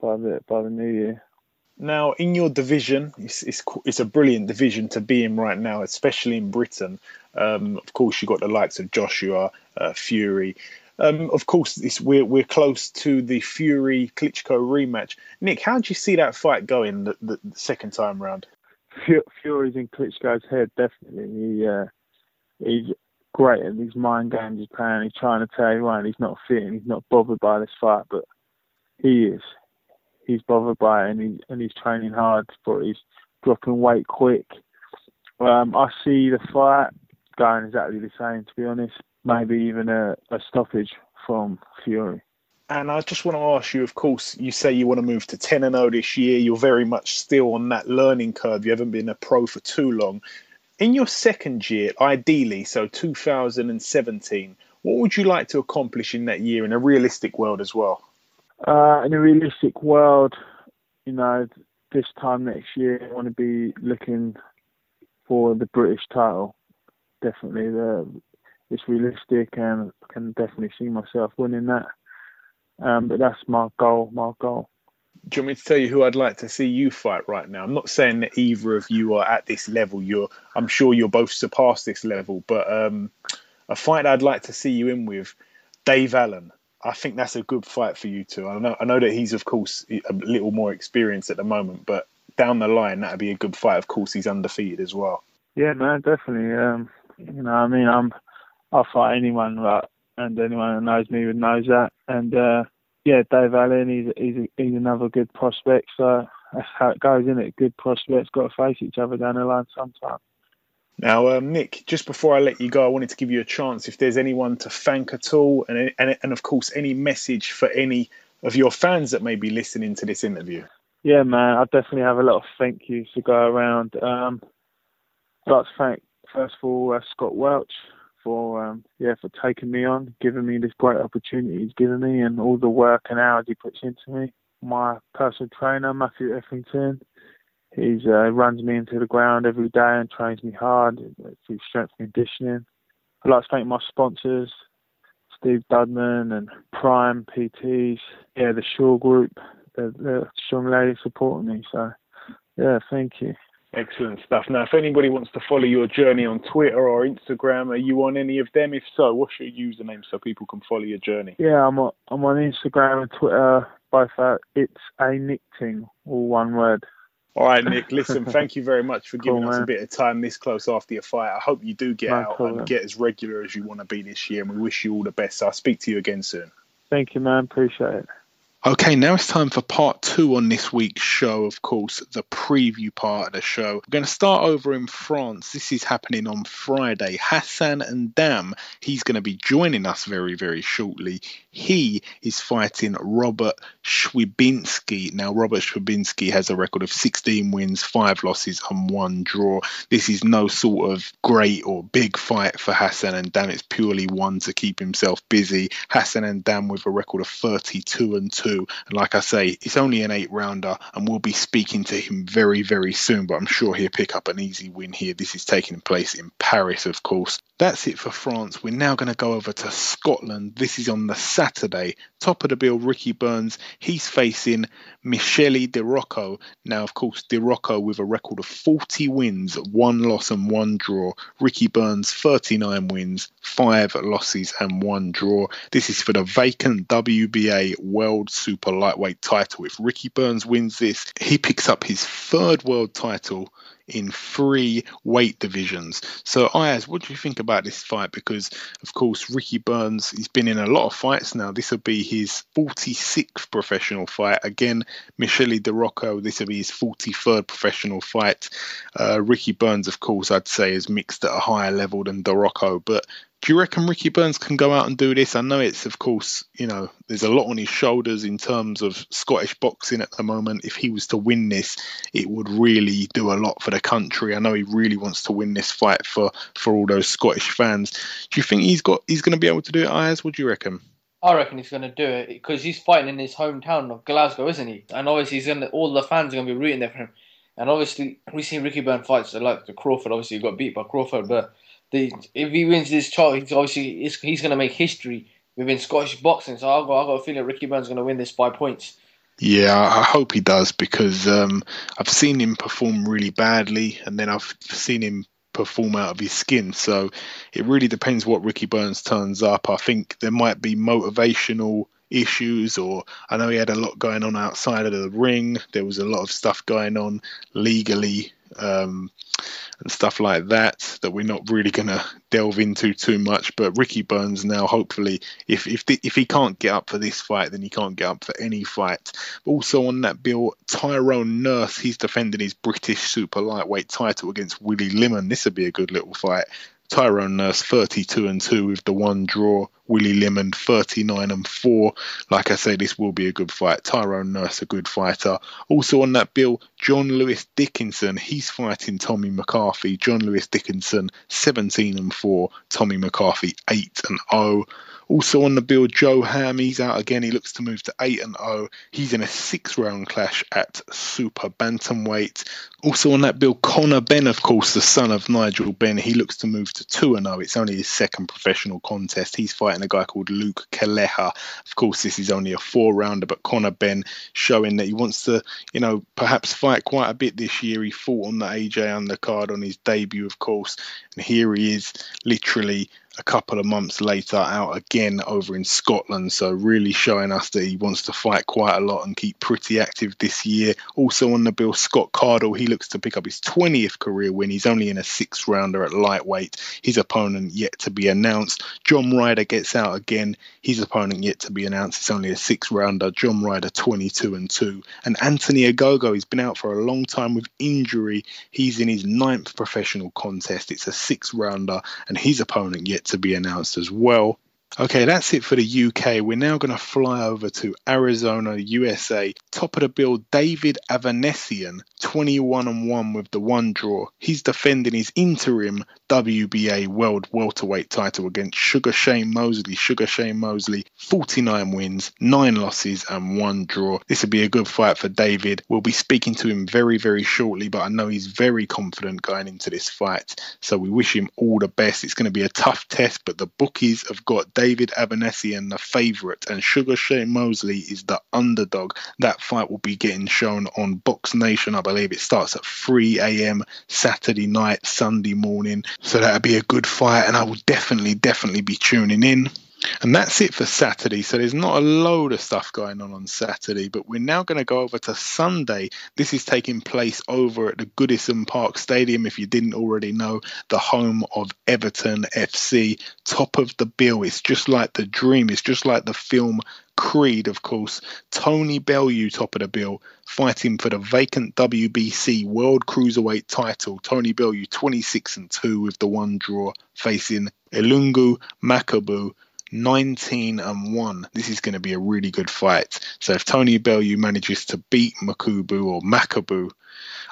by the by the new year. Now, in your division, it's, it's, it's a brilliant division to be in right now, especially in Britain. Um, of course, you've got the likes of Joshua, uh, Fury, um, of course, this, we're we're close to the Fury Klitschko rematch. Nick, how do you see that fight going the, the, the second time round? Fury's in Klitschko's head, definitely. He uh, he's great at these mind games he's playing. He's trying to tell everyone he's not fit and he's not bothered by this fight, but he is. He's bothered by it and, he, and he's training hard it. He's dropping weight quick. Um, I see the fight going exactly the same, to be honest maybe even a, a stoppage from Fury. And I just want to ask you, of course, you say you want to move to 10 and 0 this year. You're very much still on that learning curve. You haven't been a pro for too long. In your second year, ideally, so 2017, what would you like to accomplish in that year in a realistic world as well? Uh, in a realistic world, you know, this time next year, I want to be looking for the British title. Definitely the it's realistic and I can definitely see myself winning that. Um, but that's my goal, my goal. Do you want me to tell you who I'd like to see you fight right now? I'm not saying that either of you are at this level. You're, I'm sure you're both surpassed this level, but um, a fight I'd like to see you in with, Dave Allen. I think that's a good fight for you two. I know, I know that he's of course a little more experienced at the moment, but down the line that'd be a good fight. Of course, he's undefeated as well. Yeah, man, definitely. Um, you know, I mean, I'm I'll fight anyone, right? And anyone who knows me would knows that. And uh, yeah, Dave Allen, he's he's he's another good prospect. So that's how it goes, isn't it? Good prospects got to face each other down the line sometime. Now, um, Nick, just before I let you go, I wanted to give you a chance if there's anyone to thank at all, and and and of course any message for any of your fans that may be listening to this interview. Yeah, man, I definitely have a lot of thank yous to go around. Um, I'd like to thank first of all uh, Scott Welch for um, yeah for taking me on, giving me this great opportunity he's given me, and all the work and hours he puts into me. My personal trainer Matthew Effington, he uh, runs me into the ground every day and trains me hard through strength and conditioning. I'd like to thank my sponsors, Steve Dudman and Prime PTs, yeah, the Shaw Group, the, the strong ladies supporting me. So yeah, thank you. Excellent stuff. Now, if anybody wants to follow your journey on Twitter or Instagram, are you on any of them? If so, what's your username so people can follow your journey? Yeah, I'm on, I'm on Instagram and Twitter, both at It's a Nick Ting, all one word. All right, Nick. Listen, thank you very much for giving cool, us a bit of time this close after your fight. I hope you do get no out and get as regular as you want to be this year, and we wish you all the best. I'll speak to you again soon. Thank you, man. Appreciate it. Okay, now it's time for part two on this week's show, of course, the preview part of the show. We're going to start over in France. This is happening on Friday. Hassan N'Dam, he's going to be joining us very, very shortly. He is fighting Robert Schwibinski. Now, Robert Schwibinski has a record of 16 wins, 5 losses, and 1 draw. This is no sort of great or big fight for Hassan N'Dam. It's purely one to keep himself busy. Hassan N'Dam with a record of 32 and 2 two. And like I say, it's only an eight rounder, and we'll be speaking to him very, very soon. But I'm sure he'll pick up an easy win here. This is taking place in Paris, of course. That's it for France. We're now going to go over to Scotland. This is on the Saturday. Top of the bill, Ricky Burns. He's facing Michele Di Rocco. Now, of course, Di Rocco with a record of 40 wins, one loss and one draw. Ricky Burns, 39 wins, five losses and one draw. This is for the vacant WBA World Super Lightweight title. If Ricky Burns wins this, he picks up his third world title in three weight divisions. So, Ayaz, what do you think about this fight? Because, of course, Ricky Burns, he's been in a lot of fights now. This will be his 46th professional fight. Again, Michele Di Rocco, this will be his 43rd professional fight. Uh, Ricky Burns, of course, I'd say is mixed at a higher level than Di Rocco, but do you reckon Ricky Burns can go out and do this? I know it's, of course, you know, there's a lot on his shoulders in terms of Scottish boxing at the moment. If he was to win this, it would really do a lot for the country. I know he really wants to win this fight for for all those Scottish fans. Do you think he's got he's going to be able to do it, Ayaz? What do you reckon? I reckon he's going to do it because he's fighting in his hometown of Glasgow, isn't he? And obviously, he's going to, all the fans are going to be rooting there for him. And obviously, we've seen Ricky Burns fights like the Crawford. Obviously, he got beat by Crawford, but the if he wins this title, he's obviously he's, going to make history within Scottish boxing. So I've got, I've got a feeling Ricky Burns going to win this by points. Yeah, I hope he does because um, I've seen him perform really badly, and then I've seen him perform out of his skin. So it really depends what Ricky Burns turns up. I think there might be motivational issues, or I know he had a lot going on outside of the ring. There was a lot of stuff going on legally. Um, and stuff like that that we're not really going to delve into too much. But Ricky Burns now, hopefully, if if the, if he can't get up for this fight, then he can't get up for any fight. Also on that bill, Tyrone Nurse, he's defending his British super lightweight title against Willie Limond. This would be a good little fight. Tyrone Nurse 32 and 2 with the one draw. Willie Limond 39 and 4. Like I say, this will be a good fight. Tyrone Nurse, a good fighter. Also on that bill, John Lewis Dickinson. He's fighting Tommy McCarthy. John Lewis Dickinson 17 and 4. Tommy McCarthy 8 and 0. Also on the bill, Joe Ham, he's out again. He looks to move to 8 and 0. He's in a six round clash at super bantamweight. Also on that bill, Conor Benn, of course, the son of Nigel Benn, he looks to move to 2 and 0. It's only his second professional contest. He's fighting a guy called Luke Keleha. Of course, this is only a four rounder, but Conor Benn showing that he wants to, you know, perhaps fight quite a bit this year. He fought on the AJ undercard on his debut, of course, and here he is literally a couple of months later out again over in Scotland. So really showing us that he wants to fight quite a lot and keep pretty active this year. Also on the bill, Scott Cardle. He looks to pick up his 20th career win. He's only in a six rounder at lightweight. His opponent yet to be announced. John Ryder gets out again. His opponent yet to be announced. It's only a six rounder. John Ryder 22 and 2. And Anthony Agogo, he's been out for a long time with injury. He's in his ninth professional contest. It's a six rounder, and his opponent yet to be announced as well. Okay, that's it for the UK. We're now going to fly over to Arizona, USA. Top of the bill, David Avanesyan, 21 and 1 with the one draw. He's defending his interim WBA World Welterweight title against Sugar Shane Mosley. Sugar Shane Mosley, 49 wins, 9 losses, and 1 draw. This will be a good fight for David. We'll be speaking to him very, very shortly, but I know he's very confident going into this fight. So we wish him all the best. It's going to be a tough test, but the bookies have got David Avanesyan, the favourite, and Sugar Shane Mosley is the underdog. That fight will be getting shown on Box Nation. I believe it starts at 3 a.m. Saturday night, Sunday morning. So that'll be a good fight, and I will definitely, definitely be tuning in. And that's it for Saturday. So there's not a load of stuff going on on Saturday, but we're now going to go over to Sunday. This is taking place over at the Goodison Park Stadium. If you didn't already know, the home of Everton FC, top of the bill. It's just like the dream. It's just like the film Creed, of course. Tony Bellew, top of the bill, fighting for the vacant WBC World Cruiserweight title. Tony Bellew, 26 and 2 with the one draw, facing Ilunga Makabu, 19 and 1. This is going to be a really good fight. So if Tony Bellew manages to beat Makubu or Makabu,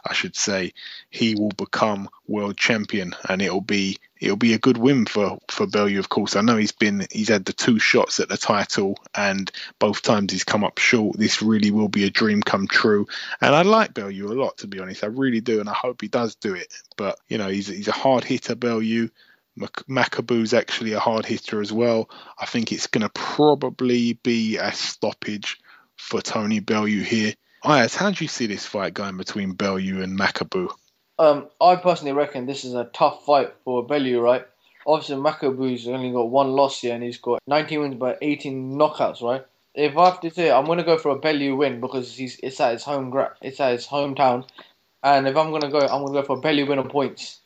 I should say, he will become world champion and it'll be it'll be a good win for for Bellew of course. I know he's been he's had the two shots at the title and both times he's come up short. This really will be a dream come true. And I like Bellew a lot to be honest. I really do and I hope he does do it. But you know, he's he's a hard hitter Bellew Makabu's actually a hard hitter as well. I think it's going to probably be a stoppage for Tony Bellew here. Ayaz, how do you see this fight going between Bellew and Makabu? Um, I personally reckon this is a tough fight for Bellew, right? Obviously, Makabu's only got one loss here and he's got 19 wins by 18 knockouts, right? If I have to say, I'm going to go for a Bellew win because he's it's at his home gra- it's at his hometown, and if I'm going to go, I'm going to go for a Bellew win on points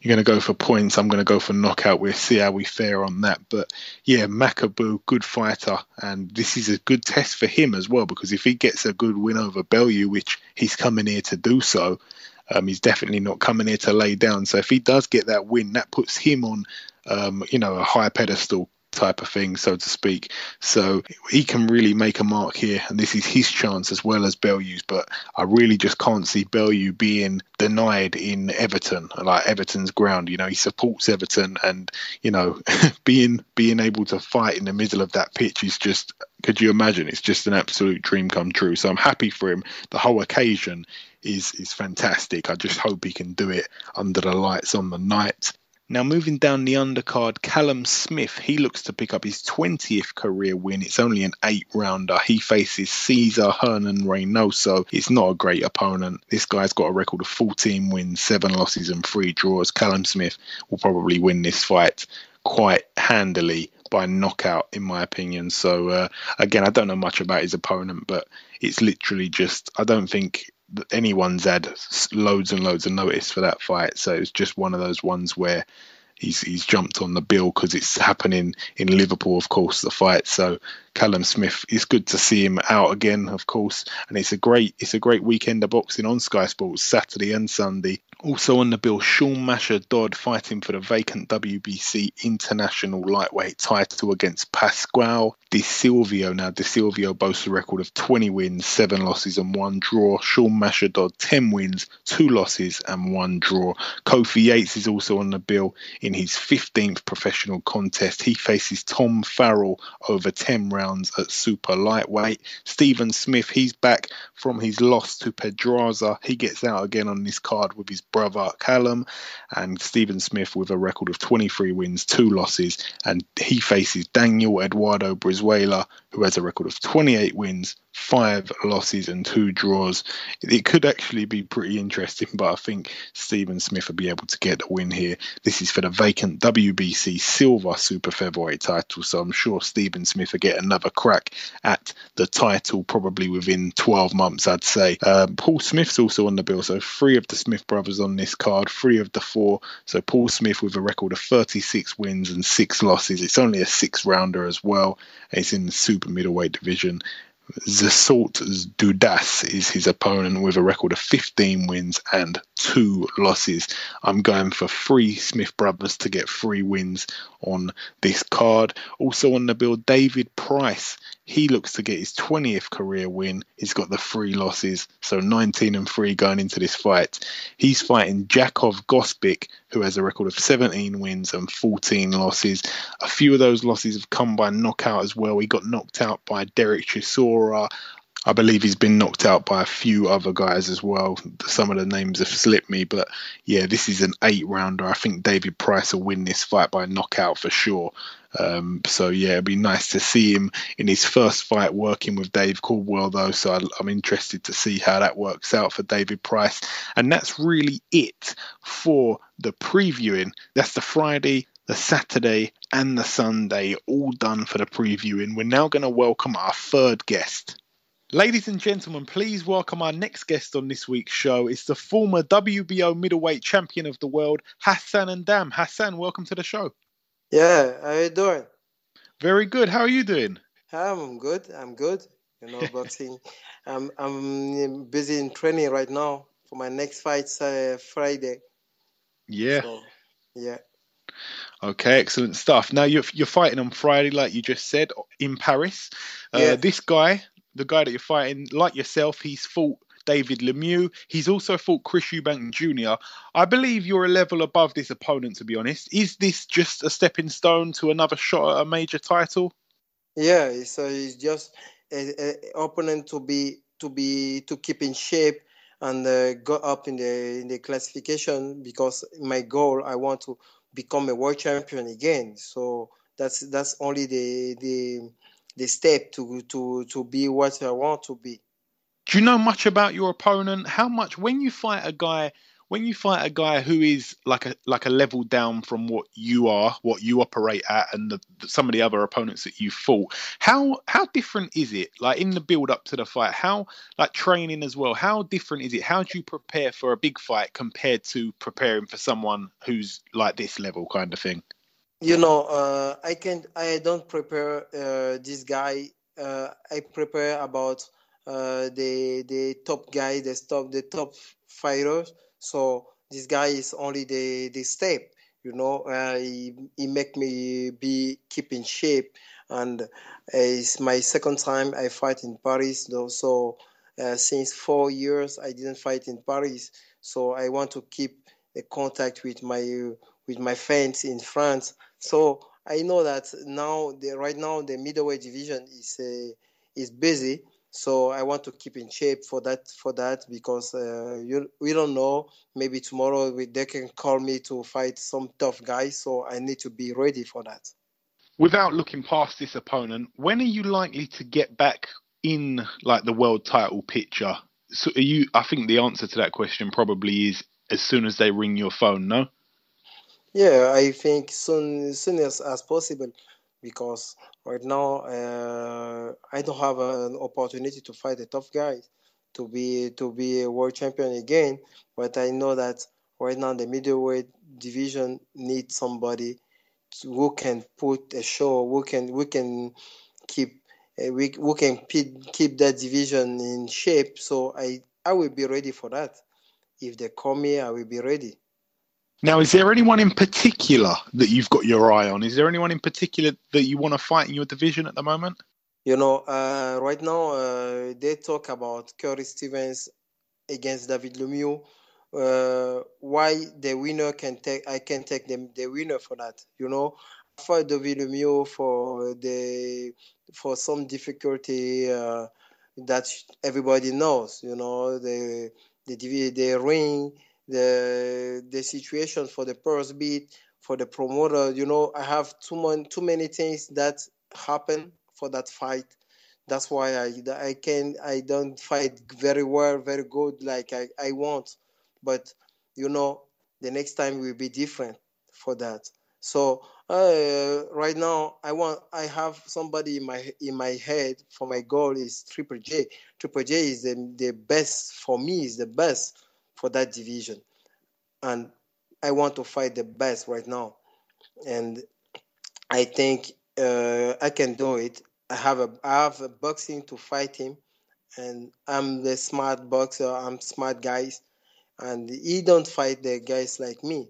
you're going to go for points. I'm going to go for knockout. We'll see how we fare on that. But yeah, Makabu, good fighter, and this is a good test for him as well because if he gets a good win over Bellew, which he's coming here to do so, um, he's definitely not coming here to lay down. So if he does get that win, that puts him on, um, you know, a high pedestal type of thing, so to speak. So he can really make a mark here, and this is his chance as well as Bellew's. But I really just can't see Bellew being denied in Everton, like Everton's ground. You know, he supports Everton, and you know, being being able to fight in the middle of that pitch is just. Could you imagine? It's just an absolute dream come true. So I'm happy for him. The whole occasion is is fantastic. I just hope he can do it under the lights on the night. Now, moving down the undercard, Callum Smith, he looks to pick up his 20th career win. It's only an eight rounder. He faces Cesar Hernan Reynoso. It's not a great opponent. This guy's got a record of 14 wins, seven losses, and three draws. Callum Smith will probably win this fight quite handily by knockout, in my opinion. So, uh, again, I don't know much about his opponent, but it's literally just, I don't think anyone's had loads and loads of notice for that fight. So it's just one of those ones where he's he's jumped on the bill because it's happening in Liverpool, of course, the fight. So Callum Smith, it's good to see him out again, of course, and it's a great it's a great weekend of boxing on Sky Sports Saturday and Sunday. Also on the bill, Sean Masher Dodd fighting for the vacant WBC International Lightweight title against Pascual Di Silvio. Now, Di Silvio boasts a record of 20 wins, 7 losses, and 1 draw. Sean Masher Dodd, 10 wins, 2 losses, and 1 draw. Kofi Yates is also on the bill in his 15th professional contest. He faces Tom Farrell over 10 rounds at super lightweight. Stephen Smith, he's back from his loss to Pedraza. He gets out again on this card with his brother Callum, and Stephen Smith with a record of 23 wins, two losses, and he faces Daniel Eduardo Brizuela, who has a record of 28 wins, five losses and two draws. It could actually be pretty interesting, but I think Stephen Smith will be able to get the win here. This is for the vacant WBC Silver Super Featherweight title, so I'm sure Stephen Smith will get another crack at the title probably within 12 months, I'd say. Um, Paul Smith's also on the bill, so three of the Smith brothers on this card, three of the four. So Paul Smith with a record of 36 wins and six losses. It's only a six rounder as well. It's in the super middleweight division. Zsolt Dudas is his opponent with a record of 15 wins and two losses. I'm going for three Smith brothers to get three wins on this card. Also on the bill, David Price. He looks to get his 20th career win. He's got the three losses, so 19 and 3 going into this fight. He's fighting Jakov Gospic, who has a record of 17 wins and 14 losses. A few of those losses have come by knockout as well. He got knocked out by Dereck Chisora. I believe he's been knocked out by a few other guys as well. Some of the names have slipped me, but yeah, this is an eight rounder. I think David Price will win this fight by knockout for sure. Um, so yeah, it'd be nice to see him in his first fight working with Dave Coldwell, though. So I'm interested to see how that works out for David Price. And that's really it for the previewing. That's the Friday the Saturday and the Sunday, all done for the previewing. We're now going to welcome our third guest. Ladies and gentlemen, please welcome our next guest on this week's show. It's the former WBO middleweight champion of the world, Hassan N'Dam. Hassan, welcome to the show. Yeah, how you doing? Very good. How are you doing? I'm good. I'm good. You know, boxing. I'm I'm busy in training right now for my next fight uh, Friday. Yeah. So, yeah. Okay, excellent stuff. Now you're you're fighting on Friday, like you just said, in Paris. Uh, Yeah. This guy, the guy that you're fighting, like yourself, he's fought David Lemieux. He's also fought Chris Eubank Jr. I believe you're a level above this opponent, to be honest. Is this just a stepping stone to another shot at a major title? Yeah, so it's just a, a opponent to be to be to keep in shape and uh, go up in the in the classification because my goal I want to become a world champion again. So that's that's only the the the step to to to be what I want to be. Do you know much about your opponent? How much when you fight a guy when you fight a guy who is like a like a level down from what you are, what you operate at, and the, some of the other opponents that you fought, how how different is it? Like in the build up to the fight, how like training as well? How different is it? How do you prepare for a big fight compared to preparing for someone who's like this level kind of thing? You know, uh, I can I don't prepare uh, this guy. Uh, I prepare about uh, the the top guy, the top the top fighters. So this guy is only the the step. You know, uh, he he make me be keep in shape, and uh, it's my second time I fight in Paris. Though, so uh, since four years I didn't fight in Paris. So I want to keep a contact with my with my fans in France. So I know that now the right now the middleweight division is uh, is busy. So I want to keep in shape for that for that because uh, you, we don't know. Maybe tomorrow we, they can call me to fight some tough guys. So I need to be ready for that. Without looking past this opponent, when are you likely to get back in like the world title picture? So are you I think the answer to that question probably is as soon as they ring your phone, no? Yeah, I think soon as soon as, as possible because right now uh, I don't have an opportunity to fight the tough guys to be to be a world champion again. But I know that right now the middleweight division needs somebody to- who can put a show, who can who can keep uh, we can keep keep that division in shape. So I I will be ready for that. If they call me, I will be ready. Now, is there anyone in particular that you've got your eye on? Is there anyone in particular that you want to fight in your division at the moment? You know, uh, right now uh, they talk about Curtis Stevens against David Lemieux. Uh, why the winner can take? I can take them the winner for that. You know, for David Lemieux for the for some difficulty uh, that everybody knows. You know, the the the ring, the the situation for the purse beat for the promoter. You know, I have too many too many things that happen for that fight. That's why I I can I don't fight very well, very good like I, I want. But you know, the next time will be different for that. So uh, right now, I want I have somebody in my in my head for my goal is Triple G. Triple G is the, the best for me is the best for that division, and I want to fight the best right now, and I think uh, I can do it. I have a I have a boxing to fight him, and I'm the smart boxer. I'm smart guys, and he don't fight the guys like me.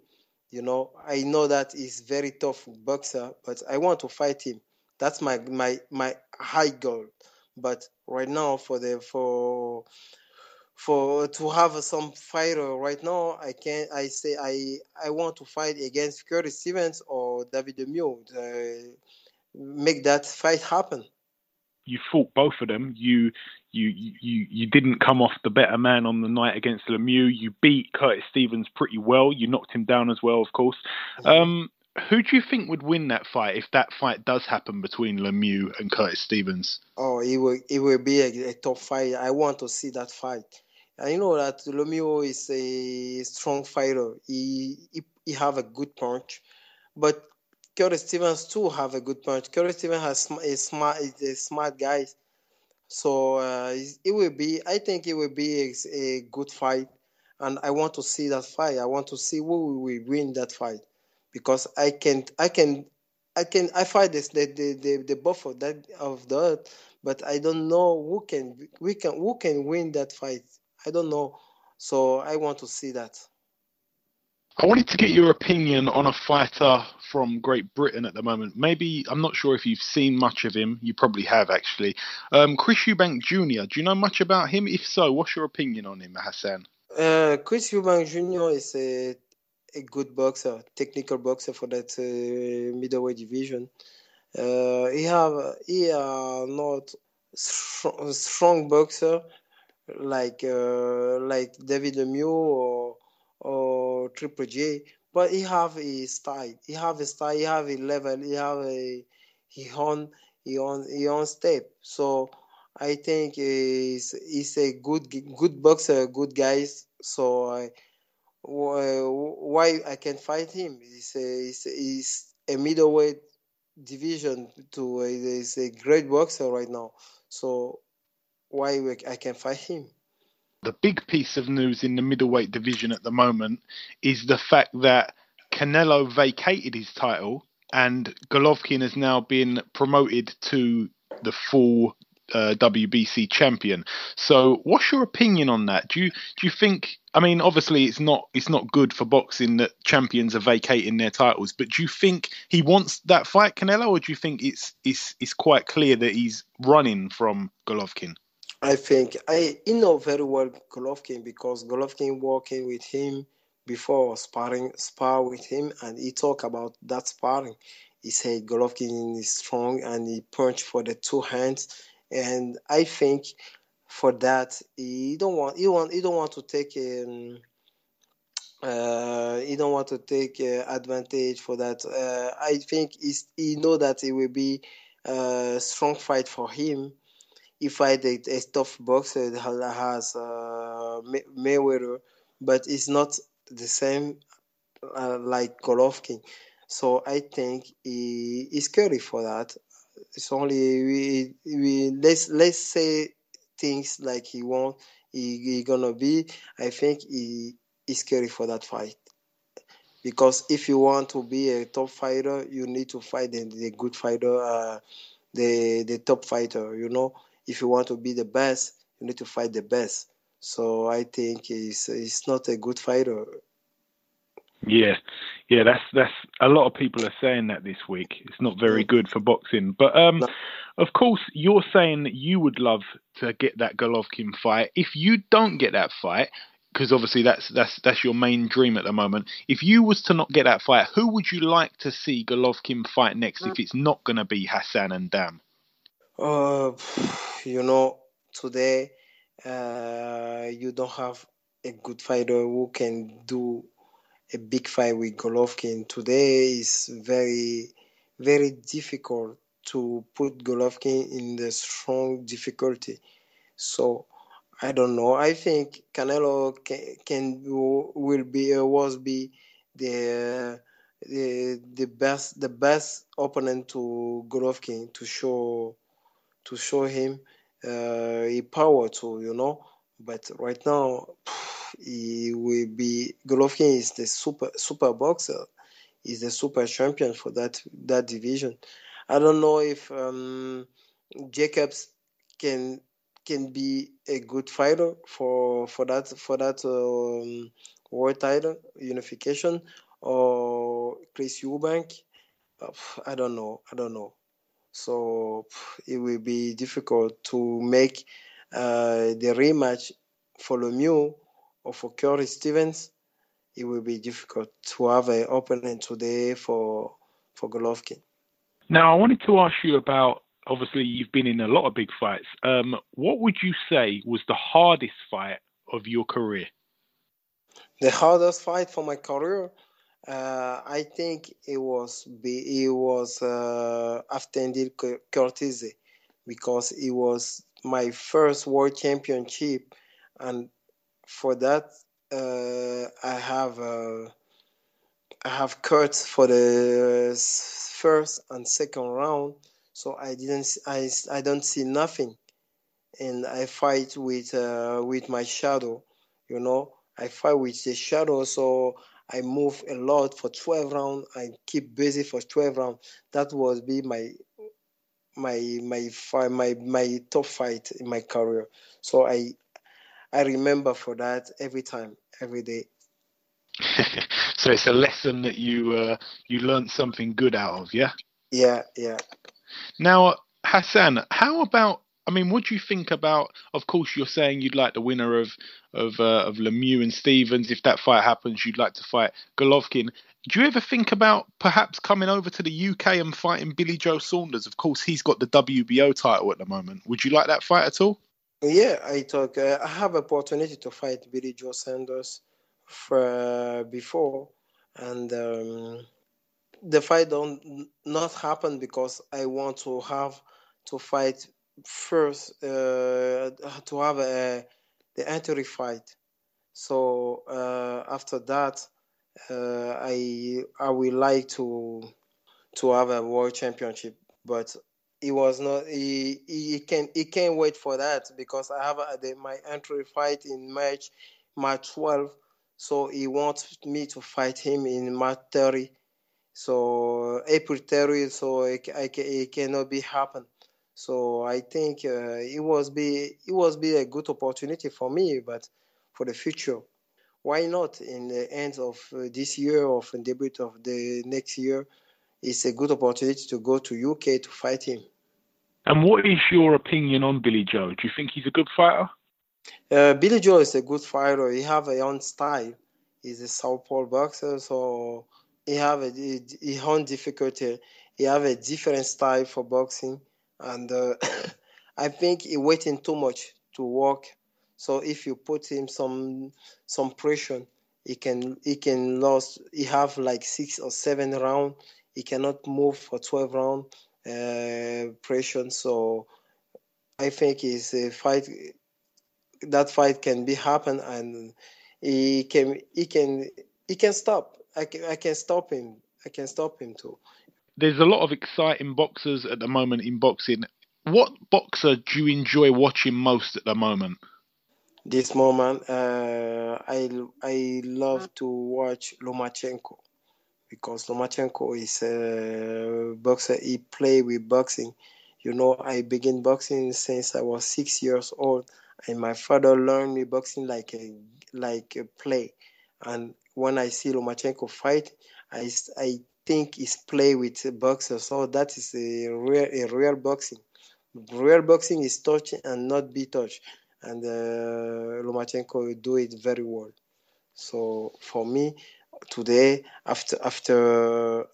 You know, I know that he's very tough boxer, but I want to fight him. That's my my my high goal. But right now, for the for for to have some fighter right now, I can I say I I want to fight against Curtis Stevens or David Lemieux. Uh, make that fight happen. You fought both of them. You you you you didn't come off the better man on the night against Lemieux. You beat Curtis Stevens pretty well. You knocked him down as well, of course. Um, who do you think would win that fight if that fight does happen between Lemieux and Curtis Stevens? Oh, it will it will be a, a tough fight. I want to see that fight. I know that Lemieux is a strong fighter. He he, he have a good punch, but Curry Stevens too have a good punch. Curry Stevens has a smart, is a smart guy. So uh, it will be. I think it will be a, a, good fight, and I want to see that fight. I want to see who will win that fight, because I can, I can, I can, I fight this the the the, the both of that of that, but I don't know who can we can who can win that fight. I don't know, so I want to see that. I wanted to get your opinion on a fighter from Great Britain at the moment. Maybe I'm not sure if you've seen much of him. You probably have actually. Um, Chris Eubank Jr. Do you know much about him? If so, what's your opinion on him, Hassan? Uh, Chris Eubank Jr. is a a good boxer, technical boxer for that uh, middleweight division. Uh, he have he are not strong, strong boxer like uh, like David Lemieux or or Triple G, but he have a style. He have a style. He have a level. He have a he on he on he on step. So I think he's he's a good good boxer, good guys. So I why I can fight him? He's a he's, he's a middleweight division to he's a great boxer right now. So why I can fight him? the big piece of news in the middleweight division at the moment is the fact that Canelo vacated his title and Golovkin has now been promoted to the full uh, WBC champion. So, what's your opinion on that? Do you do you think? I mean, obviously, it's not it's not good for boxing that champions are vacating their titles. But do you think he wants that fight, Canelo, or do you think it's it's it's quite clear that he's running from Golovkin? I think I you know very well Golovkin because Golovkin working with him before sparring spar with him and he talked about that sparring. He said Golovkin is strong and he punched for the two hands and I think for that he don't want he want he don't want to take um, uh, he don't want to take uh, advantage for that. Uh, I think he know that it will be a strong fight for him he fight a, a tough boxer that has uh, Mayweather, but it's not the same uh, like Golovkin. So I think he is scary for that. It's only we we let's let's say things like he want he, he gonna be. I think he is scary for that fight because if you want to be a top fighter, you need to fight the, the good fighter, uh, the the top fighter. You know, if you want to be the best, you need to fight the best. So I think he's he's not a good fighter. Yeah, yeah, that's that's a lot of people are saying that this week. It's not very good for boxing, but um, no. of course, you're saying that you would love to get that Golovkin fight. If you don't get that fight, because obviously that's that's that's your main dream at the moment. If you was to not get that fight, who would you like to see Golovkin fight next? If it's not going to be Hassan N'Dam. Uh, you know, today uh, you don't have a good fighter who can do a big fight with Golovkin. Today is very, very difficult to put Golovkin in the strong difficulty. So I don't know. I think Canelo can, can will be uh, was be the the the best the best opponent to Golovkin to show to show him uh, a power to, you know. But right now, he will be Golovkin is the super super boxer. is the super champion for that that division. I don't know if um, Jacobs can can be a good fighter for for that for that um, world title unification or Chris Eubank. I don't know. I don't know. So it will be difficult to make uh, the rematch for Lemieux or for Curry Stevens. It will be difficult to have an opponent today for for Golovkin. Now, I wanted to ask you about. Obviously, you've been in a lot of big fights. Um, what would you say was the hardest fight of your career? The hardest fight for my career uh, I think it was it was uh, Avtandil Khurtsidze because it was my first world championship, and for that uh, I have uh, I have cut for the first and second round, so I didn't I, I don't see nothing, and I fight with uh, with my shadow, you know. I fight with the shadow, so I move a lot for 12 rounds. I keep busy for 12 rounds. That was be my my my my my top fight in my career. So I I remember for that every time, every day. so it's a lesson that you uh, you learned something good out of, yeah. Yeah, yeah. Now, Hassan, how about? I mean, what do you think about? Of course, you're saying you'd like the winner of of uh, of Lemieux and Stevens. If that fight happens, you'd like to fight Golovkin. Do you ever think about perhaps coming over to the UK and fighting Billy Joe Saunders? Of course, he's got the WBO title at the moment. Would you like that fight at all? Yeah, I talk. Uh, I have opportunity to fight Billy Joe Saunders for, uh, before, and um, the fight don't not happen because I want to have to fight first uh, to have a the entry fight. So uh, after that, uh, I I would like to to have a world championship, but he was not he he can he can't wait for that because I have a, the, my entry fight in March March 12 so he wants me to fight him in March 30 so April 30 so it, it cannot be happen so I think uh, it was be it was be a good opportunity for me but for the future why not in the end of uh, this year or in the debut of the next year it's a good opportunity to go to UK to fight him. And what is your opinion on Billy Joe? Do you think he's a good fighter? Uh, Billy Joe is a good fighter. He have a own style. He's a southpaw boxer, so he have a he own difficulty. He have a different style for boxing, and uh, I think he waiting too much to work. So if you put him some some pressure, he can he can lose. He have like six or seven round he cannot move for 12 round uh, pressure. So I think is a fight that fight can be happen and he can he can he can stop. I can I can stop him. I can stop him too. There's a lot of exciting boxers at the moment in boxing. What boxer do you enjoy watching most at the moment? This moment, uh, I I love to watch Lomachenko because Lomachenko is a boxer. He play with boxing. You know, I begin boxing since I was six years old, and my father learned me boxing like a like a play. And when I see Lomachenko fight, I, I think he's play with a boxer. So that is a real a real boxing. Real boxing is touch and not be touched, and uh, Lomachenko do it very well. So for me, today after after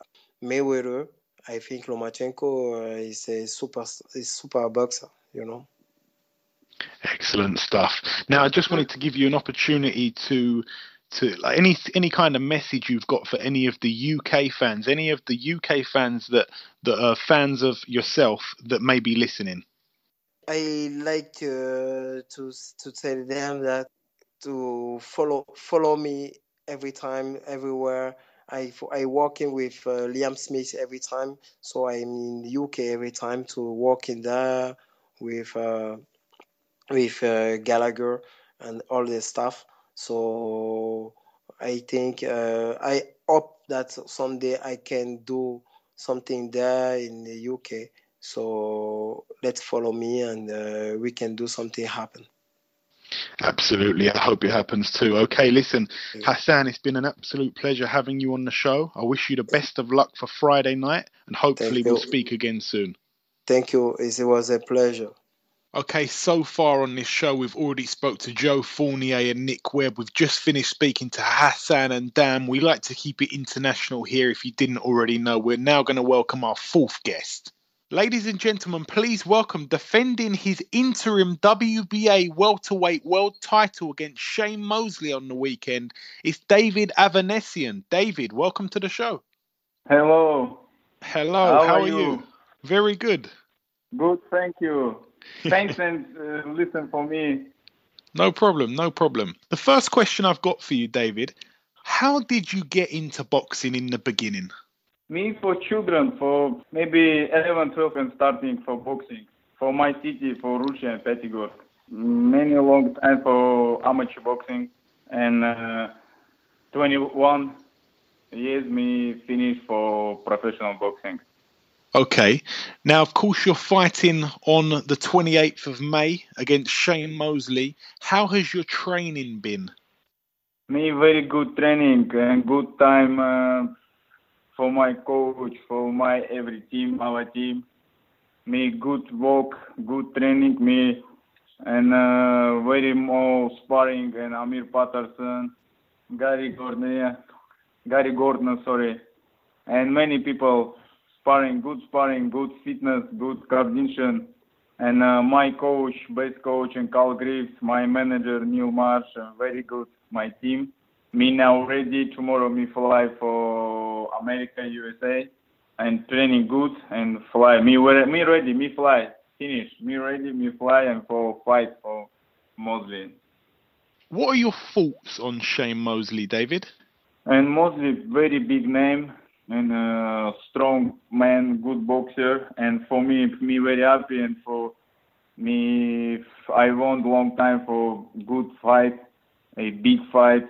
Mayweather, I think Lomachenko uh, is a super is super boxer. You know. Excellent stuff. Now, I just wanted to give you an opportunity to to like any any kind of message you've got for any of the UK fans, any of the UK fans that that are fans of yourself that may be listening. I like to to to tell them that to follow follow me every time, everywhere. I I working with uh, Liam Smith every time, so I'm in the UK every time to work in there with uh, with uh, Gallagher and all this stuff. So I think uh, I hope that someday I can do something there in the UK. So let's follow me and uh, we can do something happen. Absolutely. I hope it happens too. Okay, listen, Hassan, it's been an absolute pleasure having you on the show. I wish you the best of luck for Friday night and hopefully we'll speak again soon. Thank you. It was a pleasure. Okay, so far on this show, we've already spoke to Joe Fournier and Nick Webb. We've just finished speaking to Hassan N'Dam. We like to keep it international here. If you didn't already know, we're now going to welcome our fourth guest. Ladies and gentlemen, please welcome defending his interim WBA welterweight world title against Shane Mosley on the weekend. It's David Avanesyan. David, welcome to the show. Hello. Hello. How, How are, are you? you? Very good. Good, thank you. Thanks and uh, listen for me. No problem. No problem. The first question I've got for you, David. how did you get into boxing in the beginning? Me for children, for maybe 11, 12 and starting for boxing. For my city, for Russia and Petigord. Many long time for amateur boxing. And uh, 21 years me finish for professional boxing. Okay. Now, of course, you're fighting on the 28th of May against Shane Mosley. How has your training been? Me very good training and good time uh, for my coach, for my every team, our team. Me good work, good training. Me and uh, very more sparring and Amir Patterson, Gary Gordon, Gary Gordon, sorry, and many people sparring, good sparring, good fitness, good coordination. And uh, my coach, base coach, and Carl Greaves, my manager Neil Marsh, uh, very good. My team. Me now ready. Tomorrow me fly for America, USA, and training good and fly. Me me ready. Me fly. Finish. Me ready. Me fly and for fight for Mosley. What are your thoughts on Shane Mosley, David? And Mosley, very big name and a strong man, good boxer. And for me, me very happy. And for me, I want long time for good fight, a big fight.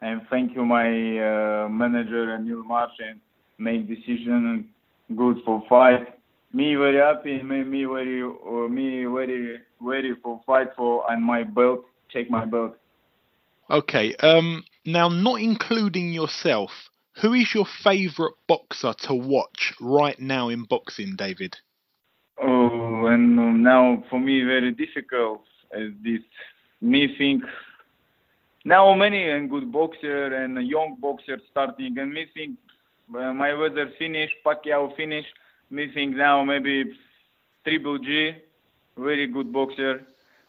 And thank you, my uh, manager and Neil Martin, make decision good for fight. Me very happy. Me, me very, uh, me very, very for fight for and my belt. Take my belt. Okay. Um. Now, not including yourself, who is your favourite boxer to watch right now in boxing, David? Oh, and now for me very difficult as this. Me think now many and good boxer and young boxer starting, and me think uh, Mayweather finish, Pacquiao finish. Me think now maybe Triple G, very good boxer,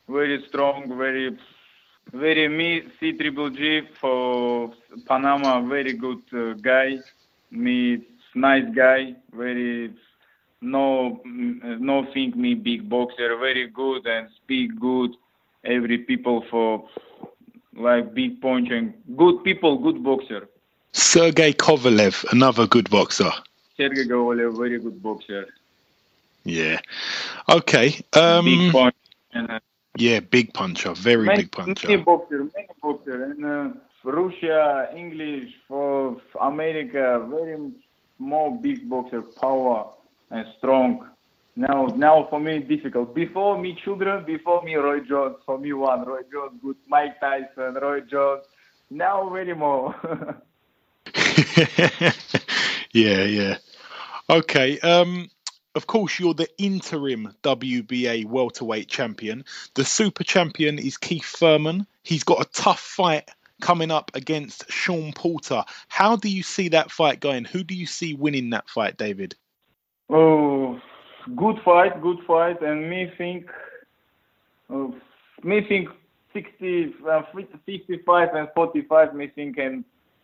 very strong, very very me C Triple G for Panama, very good uh, guy. Me nice guy, very no no think me big boxer, very good and speak good. Every people for like big punch and good people, good boxer. Sergey Kovalev, another good boxer. Sergey Kovalev, very good boxer. Yeah. Okay. Um, big punch and. Yeah, big puncher, very many, big puncher. Many boxer, many boxer, and uh, Russia, English, for America, very more big boxer, power and strong. Now, now for me difficult. Before me children, before me Roy Jones, for me one Roy Jones, good Mike Tyson, Roy Jones. Now very more. yeah, yeah. Okay. Um, of course, you're the interim WBA welterweight champion. The super champion is Keith Thurman. He's got a tough fight coming up against Sean Porter. How do you see that fight going? Who do you see winning that fight, David? Oh, good fight, good fight, and me think, uh, me think 60, uh, 55 and 45. Me think and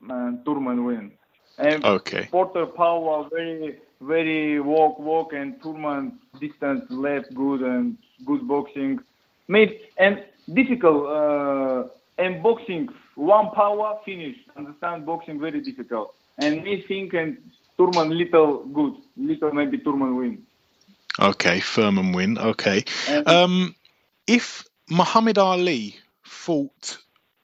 uh, Thurman win. And okay. Porter power very very walk walk and Thurman distance left good and good boxing. Made and difficult uh, and boxing one power finish. Understand boxing very difficult. And me think and Thurman little good. Little maybe Thurman win. Okay, Thurman win. Okay. And, Um, if Muhammad Ali fought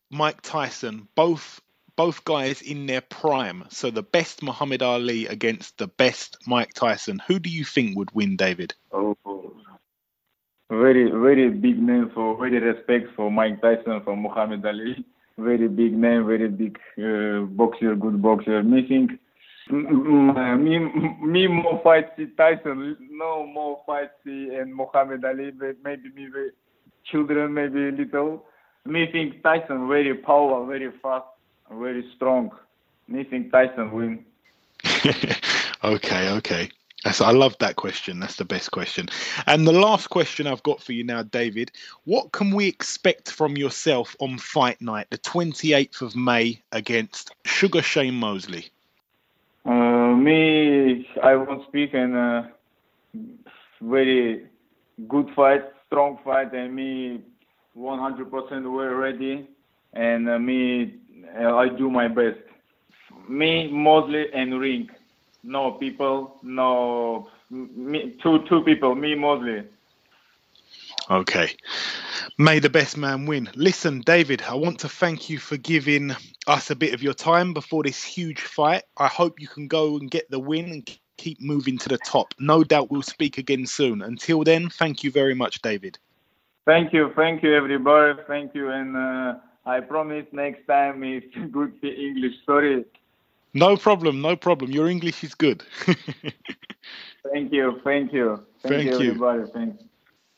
Mike Tyson, both both guys in their prime, so the best Muhammad Ali against the best Mike Tyson, who do you think would win, David? Oh, very very big name for very respect for Mike Tyson for Muhammad Ali. Very big name, very big uh, boxer, good boxer. Me think me me more fight see Tyson, no more fight see and Muhammad Ali. but Maybe me children, maybe little. Me think Tyson very power, very fast, very strong. Me think Tyson win. okay, okay. That's, I love that question. That's the best question. And the last question I've got for you now, David. What can we expect from yourself on fight night, the 28th of May, against Sugar Shane Mosley? Uh, me, I won't speak and uh, very good fight, strong fight, and me 100% we're ready, and uh, me, I do my best. me, Mosley, and Ring. No people, no me, two two people. Me, Mosley. Okay. May the best man win. Listen, David, I want to thank you for giving us a bit of your time before this huge fight. I hope you can go and get the win and keep moving to the top. No doubt we'll speak again soon. Until then, thank you very much, David. Thank you, thank you, everybody. Thank you, and uh, I promise next time it's good English. Sorry. No problem, no problem. Your English is good. thank you, thank you, thank, Thank you, you. everybody. Thank you.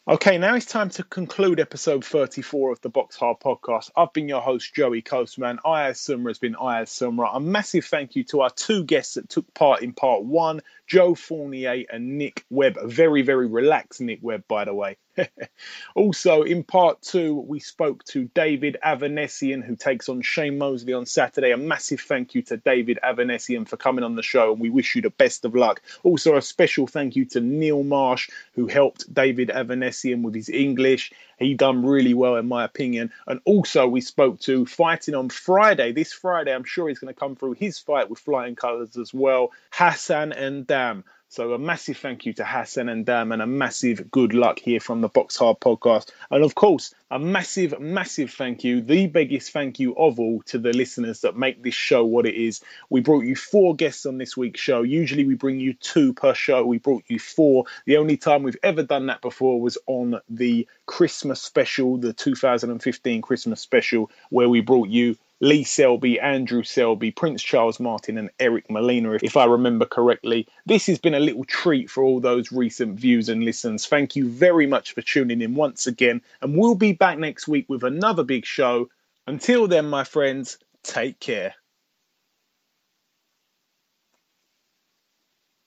Okay, now it's time to conclude episode 34 of the Box Hard podcast. I've been your host, Joey Coastman. Ayaz Sumra has been Ayaz Sumra. A massive thank you to our two guests that took part in part one, Joe Fournier and Nick Webb. A very, very relaxed Nick Webb, by the way. also, in part two, we spoke to David Avanesyan, who takes on Shane Mosley on Saturday. A massive thank you to David Avanesyan for coming on the show, and we wish you the best of luck. Also, a special thank you to Neil Marsh, who helped David Avanesyan with his English. He done really well, in my opinion. And also, we spoke to fighting on Friday. This Friday, I'm sure he's going to come through his fight with flying colours as well. Hassan N'Dam. So a massive thank you to Hassan N'Dam and a massive good luck here from the Box Hard podcast. And of course, a massive, massive thank you, the biggest thank you of all to the listeners that make this show what it is. We brought you four guests on this week's show. Usually we bring you two per show. We brought you four. The only time we've ever done that before was on the Christmas special, the 2015 Christmas special, where we brought you Lee Selby, Andrew Selby, Prince Charles Martin, and Eric Molina, if I remember correctly. This has been a little treat for all those recent views and listens. Thank you very much for tuning in once again, and we'll be back next week with another big show. Until then, my friends, take care.